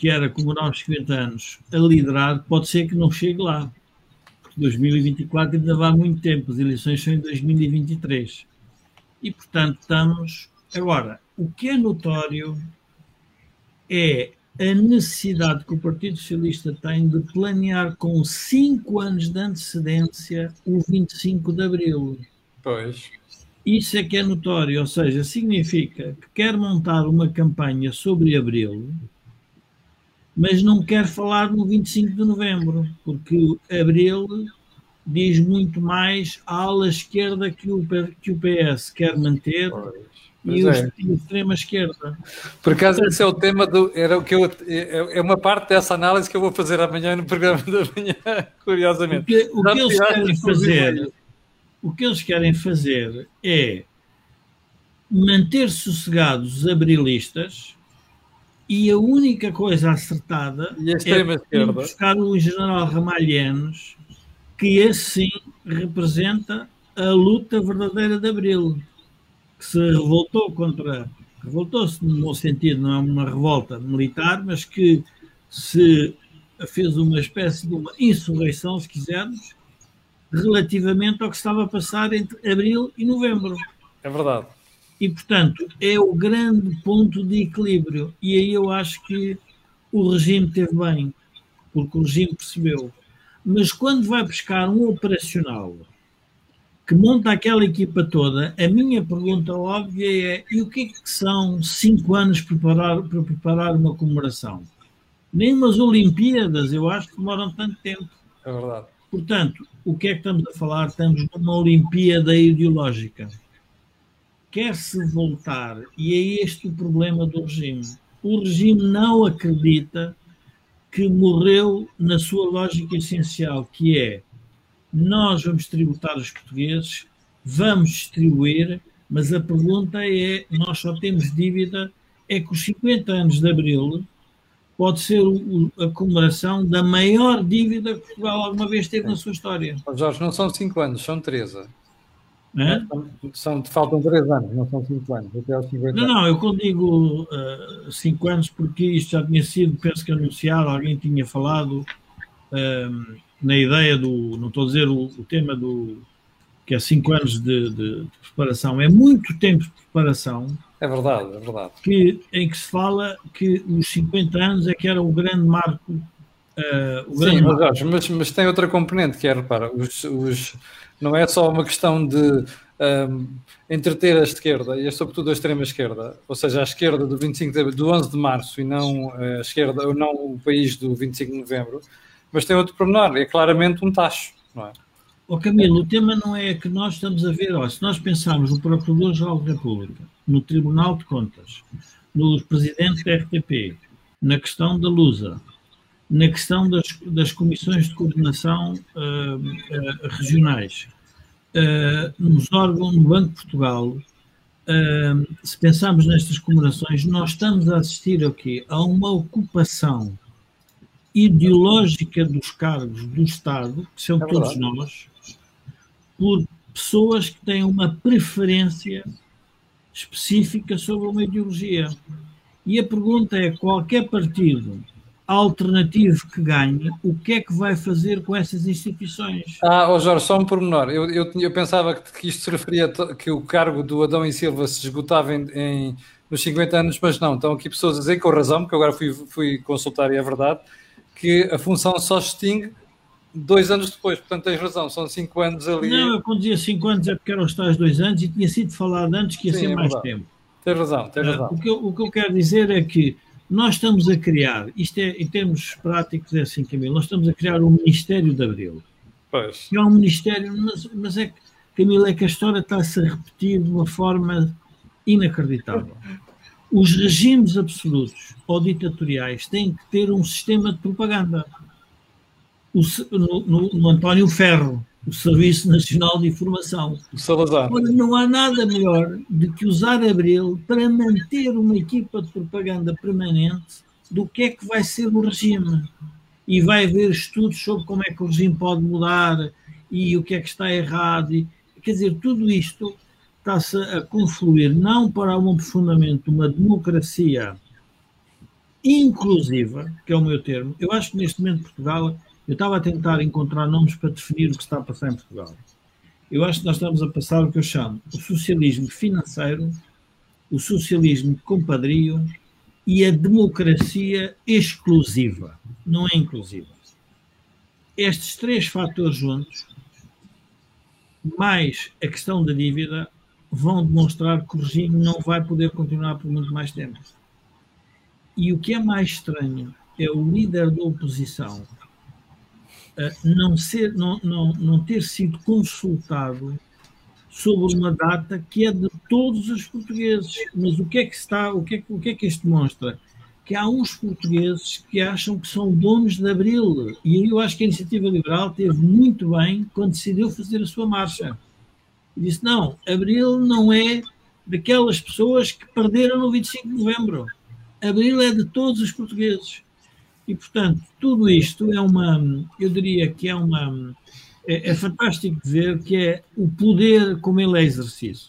S3: que era comemorar os 50 anos a liderar, pode ser que não chegue lá. Porque 2024 ainda vai muito tempo, as eleições são em 2023. E, portanto, estamos. Agora, o que é notório é a necessidade que o Partido Socialista tem de planear com cinco anos de antecedência o 25 de Abril.
S1: Pois.
S3: Isso é que é notório, ou seja, significa que quer montar uma campanha sobre Abril, mas não quer falar no 25 de Novembro, porque Abril diz muito mais à ala esquerda que o, que o PS quer manter. Pois e é. a extrema esquerda.
S1: Por acaso, esse é o tema do. Era o que eu, é, é uma parte dessa análise que eu vou fazer amanhã no programa da manhã, *laughs* curiosamente.
S3: O que, o que eles querem fazer, o que eles querem fazer é manter sossegados os abrilistas e a única coisa acertada
S1: é
S3: buscar o general Ramalhianos, que esse sim representa a luta verdadeira de Abril que se revoltou contra. Revoltou-se no bom sentido, não é uma revolta militar, mas que se fez uma espécie de uma insurreição, se quisermos, relativamente ao que estava a passar entre abril e novembro.
S1: É verdade.
S3: E, portanto, é o grande ponto de equilíbrio. E aí eu acho que o regime teve bem, porque o regime percebeu. Mas quando vai buscar um operacional que monta aquela equipa toda, a minha pergunta óbvia é: e o que é que são cinco anos preparar, para preparar uma comemoração? Nem umas Olimpíadas, eu acho que demoram tanto tempo.
S1: É verdade.
S3: Portanto, o que é que estamos a falar? Estamos numa Olimpíada ideológica. Quer-se voltar, e é este o problema do regime. O regime não acredita que morreu na sua lógica essencial, que é nós vamos tributar os portugueses, vamos distribuir, mas a pergunta é: nós só temos dívida, é que os 50 anos de Abril pode ser a comemoração da maior dívida que Portugal alguma vez teve na sua história.
S1: Jorge, não são 5 anos, são 13. É? São, faltam 3 anos, não são 5 anos, até aos 50
S3: Não, não, eu quando digo 5 uh, anos, porque isto já tinha sido, penso que anunciado, alguém tinha falado. Uh, na ideia do, não estou a dizer o, o tema do que é cinco anos de, de, de, preparação, é muito tempo de preparação.
S1: É verdade, é verdade.
S3: Que, em que se fala que os 50 anos é que era o grande marco. Uh,
S1: Sim, marco. Mas, mas, tem outra componente que é, repara, os, os, não é só uma questão de um, entreter a esquerda e sobretudo a extrema esquerda, ou seja, a esquerda do 25 de, do 11 de março e não a esquerda, ou não o país do 25 de novembro, mas tem outro pormenor, é claramente um tacho, não é?
S3: Oh, Camilo, o tema não é que nós estamos a ver, se nós pensarmos no Procurador-Geral da República, no Tribunal de Contas, nos presidentes da RTP, na questão da Lusa, na questão das, das comissões de coordenação uh, uh, regionais, uh, nos órgãos no Banco de Portugal, se pensarmos nestas comemorações, nós estamos a assistir aqui a uma ocupação ideológica dos cargos do Estado, que são é todos nós, por pessoas que têm uma preferência específica sobre uma ideologia. E a pergunta é: qualquer partido alternativo que ganhe, o que é que vai fazer com essas instituições?
S1: Ah, oh Jorge, só um pormenor. Eu, eu, eu pensava que, isto se referia a, que o cargo do Adão e Silva se esgotava em, em, nos 50 anos, mas não. Estão aqui pessoas a dizer, com razão, porque agora fui, fui consultar e é verdade, que a função só extingue dois anos depois, portanto tens razão, são cinco anos ali.
S3: Não, eu quando dizia cinco anos é porque eram os tais dois anos e tinha sido falado antes que ia Sim, ser é mais tempo.
S1: Tens razão, tens ah, razão.
S3: Uh, o, que eu, o que eu quero dizer é que nós estamos a criar, isto é, em termos práticos é assim, Camilo, nós estamos a criar um Ministério de Abril.
S1: Pois.
S3: É um Ministério, mas, mas é que, Camilo, é que a história está-se a repetir de uma forma inacreditável. Os regimes absolutos ou ditatoriais têm que ter um sistema de propaganda o, no, no, no, António Ferro, o Serviço Nacional de Informação.
S1: O Salazar.
S3: Ora, não há nada melhor do que usar Abril para manter uma equipa de propaganda permanente do que é que vai ser o regime. E vai haver estudos sobre como é que o regime pode mudar e o que é que está errado. E, quer dizer, tudo isto está-se a confluir não para um aprofundamento de uma democracia inclusiva, que é o meu termo. Eu acho que neste momento Portugal eu estava a tentar encontrar nomes para definir o que está a passar em Portugal. Eu acho que nós estamos a passar o que eu chamo o socialismo financeiro, o socialismo compadrio e a democracia exclusiva, não é inclusiva. Estes três fatores juntos, mais a questão da dívida, vão demonstrar que o regime não vai poder continuar por muito mais tempo. E o que é mais estranho é o líder da oposição não, ser, não, não, não ter sido consultado sobre uma data que é de todos os portugueses. Mas o que é que está, o que é, o que, é que isto demonstra? Que há uns portugueses que acham que são donos de Abril. E eu acho que a Iniciativa Liberal teve muito bem quando decidiu fazer a sua marcha. E disse: não, Abril não é daquelas pessoas que perderam no 25 de novembro. Abril é de todos os portugueses. E, portanto, tudo isto é uma, eu diria que é uma, é, é fantástico ver que é o poder como ele é exercido.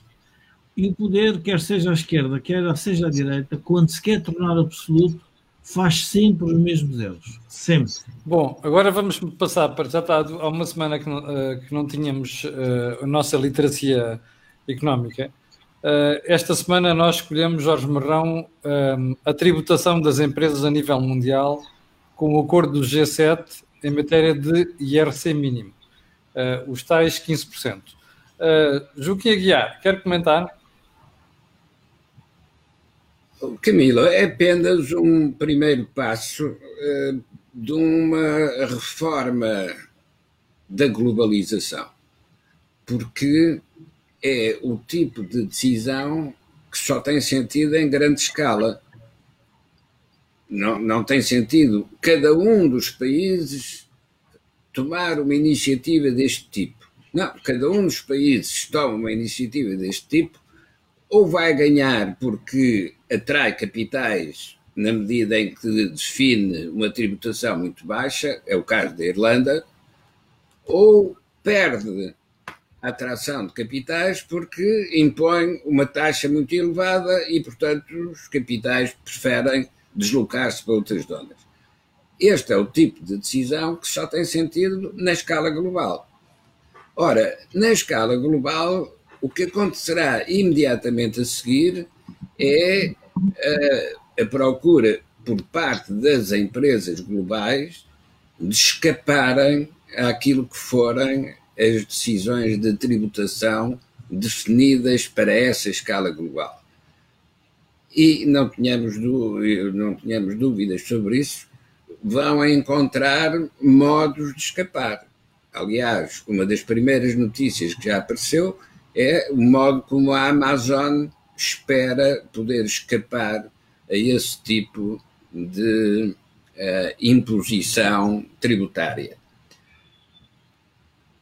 S3: E o poder, quer seja à esquerda, quer seja à direita, quando se quer tornar absoluto, faz sempre os mesmos erros. Sempre.
S1: Bom, agora vamos passar para. Já está há uma semana que não, uh, que não tínhamos uh, a nossa literacia económica. Uh, esta semana nós escolhemos, Jorge Marrão, a tributação das empresas a nível mundial com o acordo do G7 em matéria de IRC mínimo, uh, os tais 15%. Uh, Joaquim Aguiar, quer comentar?
S2: Camilo, é apenas um primeiro passo uh, de uma reforma da globalização, porque é o tipo de decisão que só tem sentido em grande escala não, não tem sentido cada um dos países tomar uma iniciativa deste tipo. Não, cada um dos países toma uma iniciativa deste tipo, ou vai ganhar porque atrai capitais na medida em que define uma tributação muito baixa, é o caso da Irlanda, ou perde a atração de capitais porque impõe uma taxa muito elevada e, portanto, os capitais preferem deslocar-se para outras zonas. Este é o tipo de decisão que só tem sentido na escala global. Ora, na escala global, o que acontecerá imediatamente a seguir é a, eh, a procura por parte das empresas globais de escaparem àquilo que forem as decisões de tributação definidas para essa escala global e não tínhamos, não tínhamos dúvidas sobre isso, vão encontrar modos de escapar. Aliás, uma das primeiras notícias que já apareceu é o modo como a Amazon espera poder escapar a esse tipo de uh, imposição tributária.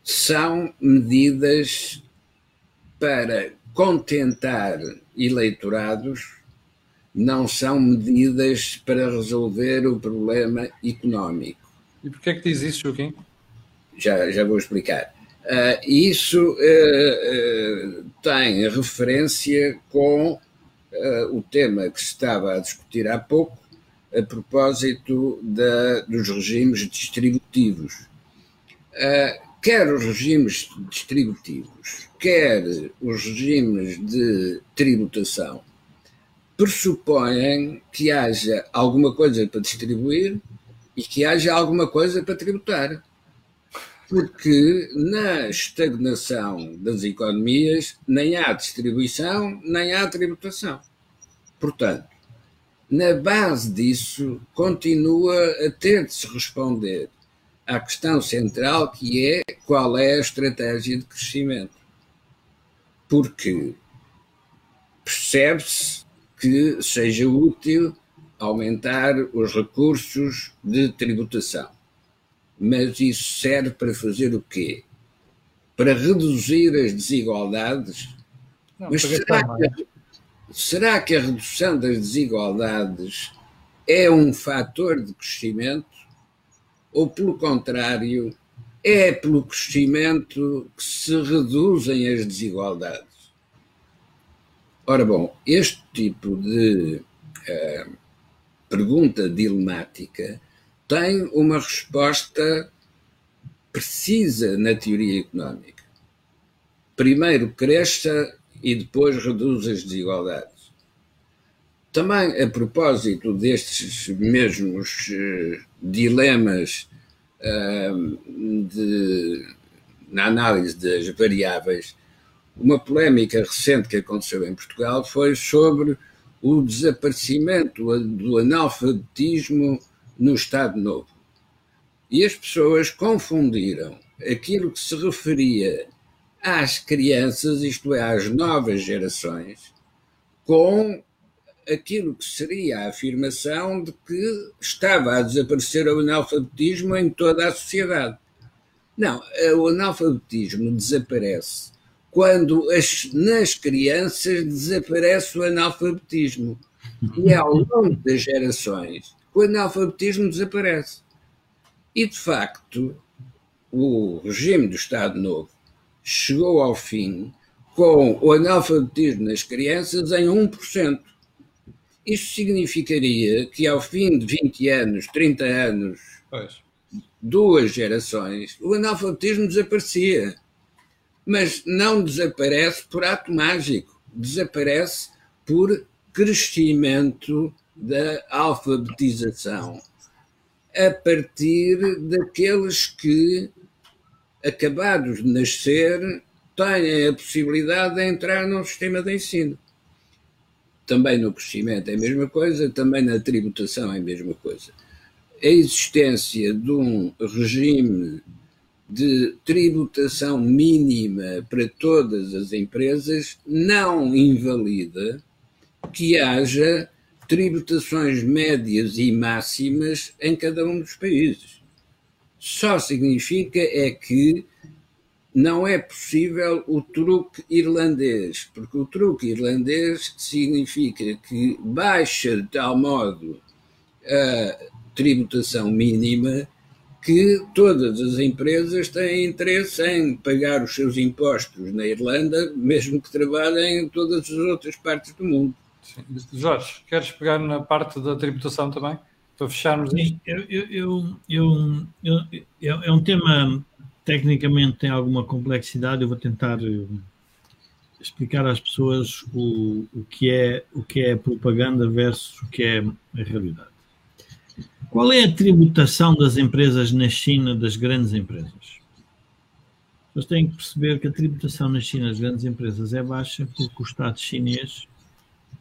S2: São medidas para contentar eleitorados, não são medidas para resolver o problema económico.
S1: E porquê é que diz isso, Joaquim?
S2: Já, já vou explicar. Uh, isso uh, uh, tem referência com o tema que se estava a discutir há pouco, a propósito da, dos regimes distributivos. quer os regimes distributivos, quer os regimes de tributação, pressupõem que haja alguma coisa para distribuir e que haja alguma coisa para tributar porque na estagnação das economias nem há distribuição, nem há tributação. Portanto, na base disso, continua a ter de se responder à questão central que é qual é a estratégia de crescimento. Porque percebe-se que seja útil aumentar os recursos de tributação mas isso serve para fazer o quê? Para reduzir as desigualdades? Não, mas será que, será que a redução das desigualdades é um fator de crescimento? Ou, pelo contrário, é pelo crescimento que se reduzem as desigualdades? Ora, bom, este tipo de uh, pergunta dilemática tem uma resposta precisa na teoria económica. Primeiro cresça e depois reduz as desigualdades. Também a propósito destes mesmos uh, dilemas uh, de, na análise das variáveis, uma polémica recente que aconteceu em Portugal foi sobre o desaparecimento do analfabetismo no Estado Novo. E as pessoas confundiram aquilo que se referia às crianças, isto é, às novas gerações, com aquilo que seria a afirmação de que estava a desaparecer o analfabetismo em toda a sociedade. Não, o analfabetismo desaparece quando as, nas crianças desaparece o analfabetismo. E ao longo das gerações o analfabetismo desaparece. E, de facto, o regime do Estado Novo chegou ao fim com o analfabetismo nas crianças em 1%. Isso significaria que ao fim de 20 anos, 30 anos, pois. duas gerações, o analfabetismo desaparecia. Mas não desaparece por ato mágico, desaparece por crescimento da alfabetização a partir daqueles que, acabados de nascer, têm a possibilidade de entrar num sistema de ensino. Também no crescimento é a mesma coisa, também na tributação é a mesma coisa. A existência de um regime de tributação mínima para todas as empresas não invalida que haja tributações médias e máximas em cada um dos países. Só significa é que não é possível o truque irlandês, porque o truque irlandês significa que baixa de tal modo a tributação mínima que todas as empresas têm interesse em pagar os seus impostos na Irlanda, mesmo que trabalhem em todas as outras partes do mundo.
S1: Sim. Jorge, queres pegar na parte da tributação também? Para fecharmos
S3: Sim, eu, eu, eu, eu, é um tema tecnicamente tem alguma complexidade. Eu vou tentar eh, explicar às pessoas o, o, que é, o que é propaganda versus o que é a realidade. Qual é a tributação das empresas na China, das grandes empresas? Vocês têm que perceber que a tributação na China das grandes empresas é baixa porque o Estado chinês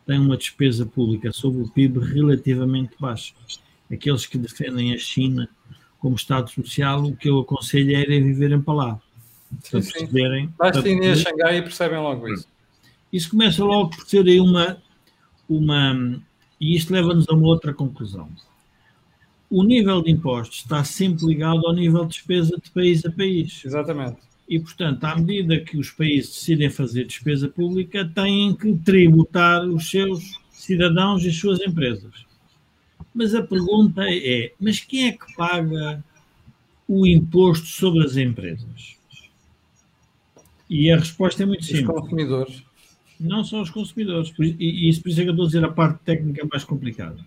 S3: tem uma despesa pública sobre o PIB relativamente baixa. Aqueles que defendem a China como Estado Social, o que eu aconselho é irem viverem para lá.
S1: Para sim, perceberem. Basta ir a Xangai e percebem logo isso.
S3: Isso começa logo por ser aí uma, uma, E isto leva-nos a uma outra conclusão. O nível de impostos está sempre ligado ao nível de despesa de país a país.
S1: Exatamente.
S3: E, portanto, à medida que os países decidem fazer despesa pública, têm que tributar os seus cidadãos e as suas empresas. Mas a pergunta é: mas quem é que paga o imposto sobre as empresas? E a resposta é muito simples.
S1: Os consumidores.
S3: Não são os consumidores. E isso por isso é que eu estou a dizer a parte técnica mais complicada.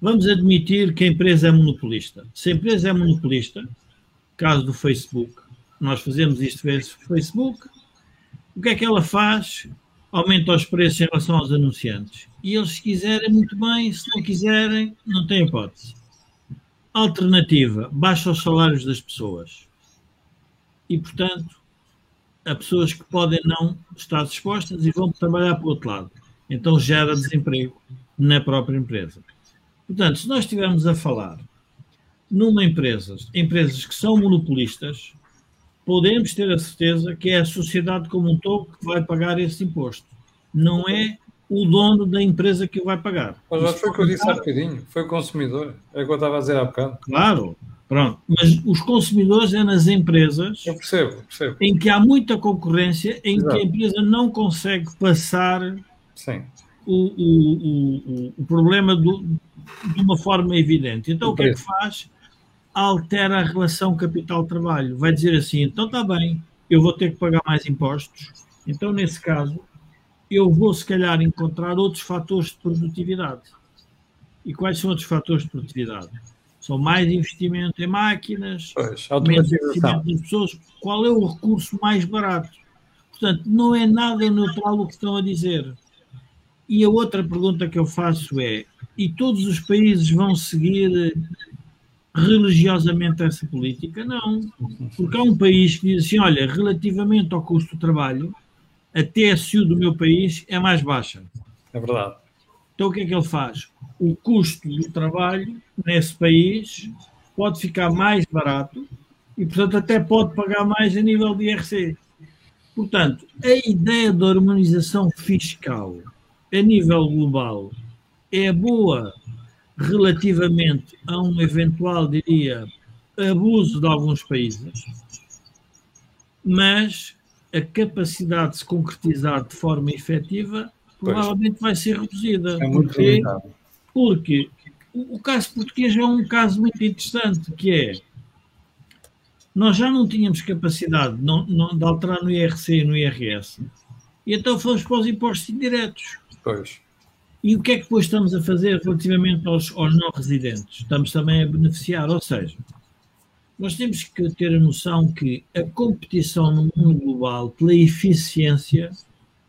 S3: Vamos admitir que a empresa é monopolista. Se a empresa é monopolista, caso do Facebook, nós fazemos isto no Facebook, o que é que ela faz? Aumenta os preços em relação aos anunciantes. E eles, se quiserem, muito bem, se não quiserem, não tem hipótese. Alternativa, baixa os salários das pessoas. E, portanto, há pessoas que podem não estar dispostas e vão trabalhar para o outro lado. Então gera desemprego na própria empresa. Portanto, se nós estivermos a falar numa empresa, empresas que são monopolistas, podemos ter a certeza que é a sociedade como um todo que vai pagar esse imposto. Não é o dono da empresa que o vai pagar.
S1: Mas foi o que eu disse há bocadinho, foi o consumidor. É o que eu estava a dizer há bocado.
S3: Claro, pronto. Mas os consumidores é nas empresas
S1: eu percebo, percebo.
S3: em que há muita concorrência, em Exato. que a empresa não consegue passar
S1: Sim.
S3: O, o, o, o problema do, de uma forma evidente. Então, o, que é que faz? Altera a relação capital-trabalho. Vai dizer assim: então está bem, eu vou ter que pagar mais impostos. Então, nesse caso, eu vou, se calhar, encontrar outros fatores de produtividade. E quais são outros fatores de produtividade? São mais investimento em máquinas,
S1: pois,
S3: menos investimento nas pessoas. Qual é o recurso mais barato? Portanto, não é nada neutral o que estão a dizer. E a outra pergunta que eu faço é: e todos os países vão seguir religiosamente essa política? Não. Porque há um país que diz assim: olha, relativamente ao custo do trabalho, a TSU do meu país é mais baixa.
S1: É verdade.
S3: Então o que é que ele faz? O custo do trabalho nesse país pode ficar mais barato e, portanto, até pode pagar mais a nível de IRC. Portanto, a ideia da harmonização fiscal a nível global é boa relativamente a um eventual, diria, abuso de alguns países, mas a capacidade de se concretizar de forma efetiva provavelmente pois. vai ser reduzida.
S1: É muito porque,
S3: porque o caso português é um caso muito interessante, que é nós já não tínhamos capacidade de, não, não, de alterar no IRC e no IRS, e então fomos para os impostos indiretos.
S1: Pois.
S3: E o que é que depois estamos a fazer relativamente aos, aos não residentes? Estamos também a beneficiar, ou seja, nós temos que ter a noção que a competição no mundo global pela eficiência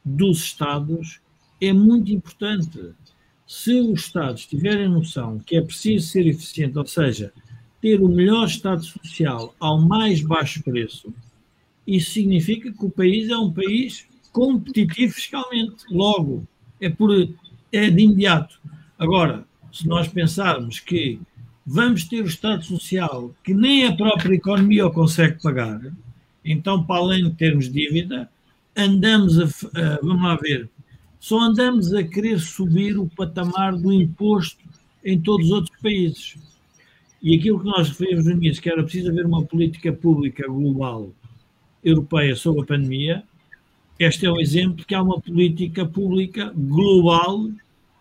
S3: dos Estados é muito importante. Se os Estados tiverem noção que é preciso ser eficiente, ou seja, ter o melhor Estado social ao mais baixo preço, isso significa que o país é um país competitivo fiscalmente. Logo, é, por, é de imediato. Agora, se nós pensarmos que vamos ter o Estado Social que nem a própria economia o consegue pagar, então, para além de termos dívida, andamos a, a, vamos lá ver, só andamos a querer subir o patamar do imposto em todos os outros países. E aquilo que nós referimos no início, que era preciso haver uma política pública global europeia sobre a pandemia, este é um exemplo que há uma política pública global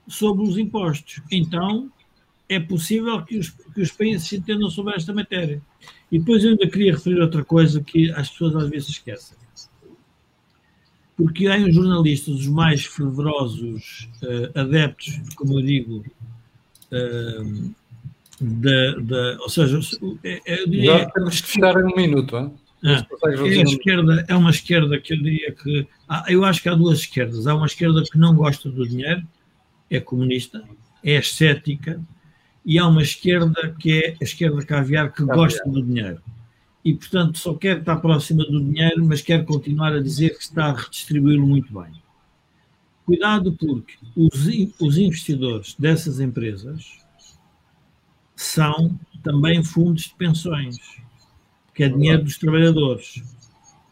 S3: sobre os impostos. Então, é possível que os, que os países se entendam sobre esta matéria. E depois eu ainda queria referir outra coisa que as pessoas às vezes esquecem. Porque há uns jornalistas, os mais fervorosos uh, adeptos, como eu digo, uh, da, da, ou seja,
S1: eu diria, Já temos que fechar em um minuto, hein?
S3: É, é, a esquerda, é uma esquerda que eu diria que. Há, eu acho que há duas esquerdas. Há uma esquerda que não gosta do dinheiro, é comunista, é escética, e há uma esquerda que é a esquerda caviar que caviar. gosta do dinheiro. E, portanto, só quer estar próxima do dinheiro, mas quer continuar a dizer que está a redistribuí-lo muito bem. Cuidado, porque os, os investidores dessas empresas são também fundos de pensões que é dinheiro dos trabalhadores.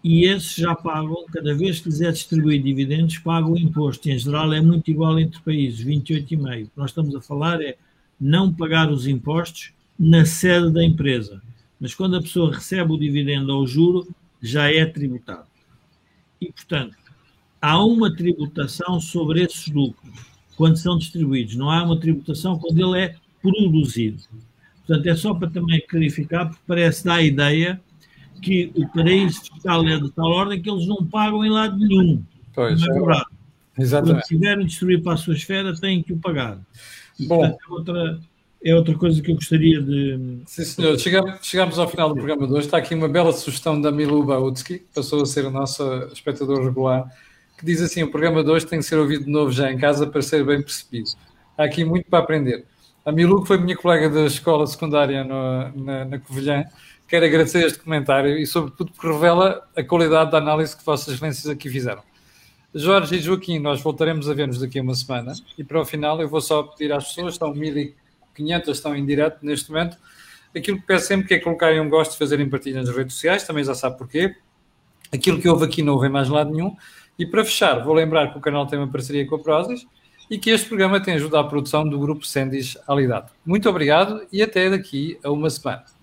S3: e esses já pagam, cada vez que lhes é distribuído dividendos, pagam imposto. E, em geral é muito igual entre países, 28,5%. O que nós estamos a falar é não pagar os impostos na sede da empresa. Mas quando a pessoa recebe o dividendo ou o juro, já é tributado. E, portanto, há uma tributação sobre esses lucros quando são distribuídos. Não há uma tributação quando ele é produzido. Portanto, é só para também clarificar, porque parece dar a ideia que o paraíso fiscal é de tal ordem que eles não pagam em lado nenhum.
S1: Pois,
S3: não é verdade.
S1: Exatamente.
S3: Quando tiverem distribuir para a sua esfera, têm que o pagar.
S1: E, Bom, portanto,
S3: é outra, é outra coisa que eu gostaria de.
S1: Sim, senhor. Chegamos, chegamos ao final do programa de hoje. Está aqui uma bela sugestão da Milu Bautsky, que passou a ser o nosso espectador regular, que diz assim: o programa de hoje tem que ser ouvido de novo já em casa para ser bem percebido. Há aqui muito para aprender. A Milu, que foi minha colega da escola secundária no, na, na Covilhã, quero agradecer este comentário e, sobretudo, porque revela a qualidade da análise que Vossas Excelências aqui fizeram. Jorge e Joaquim, nós voltaremos a ver-nos daqui a uma semana e para o final eu vou só pedir às pessoas, estão 1500, estão em direto neste momento, aquilo que peço sempre que é colocarem um gosto de fazerem partilha nas redes sociais, também já sabe porquê. Aquilo que houve aqui não houve mais lado nenhum. E para fechar, vou lembrar que o canal tem uma parceria com a Prozis e que este programa tem ajudado à produção do grupo Sendis Alidade. Muito obrigado e até daqui a uma semana.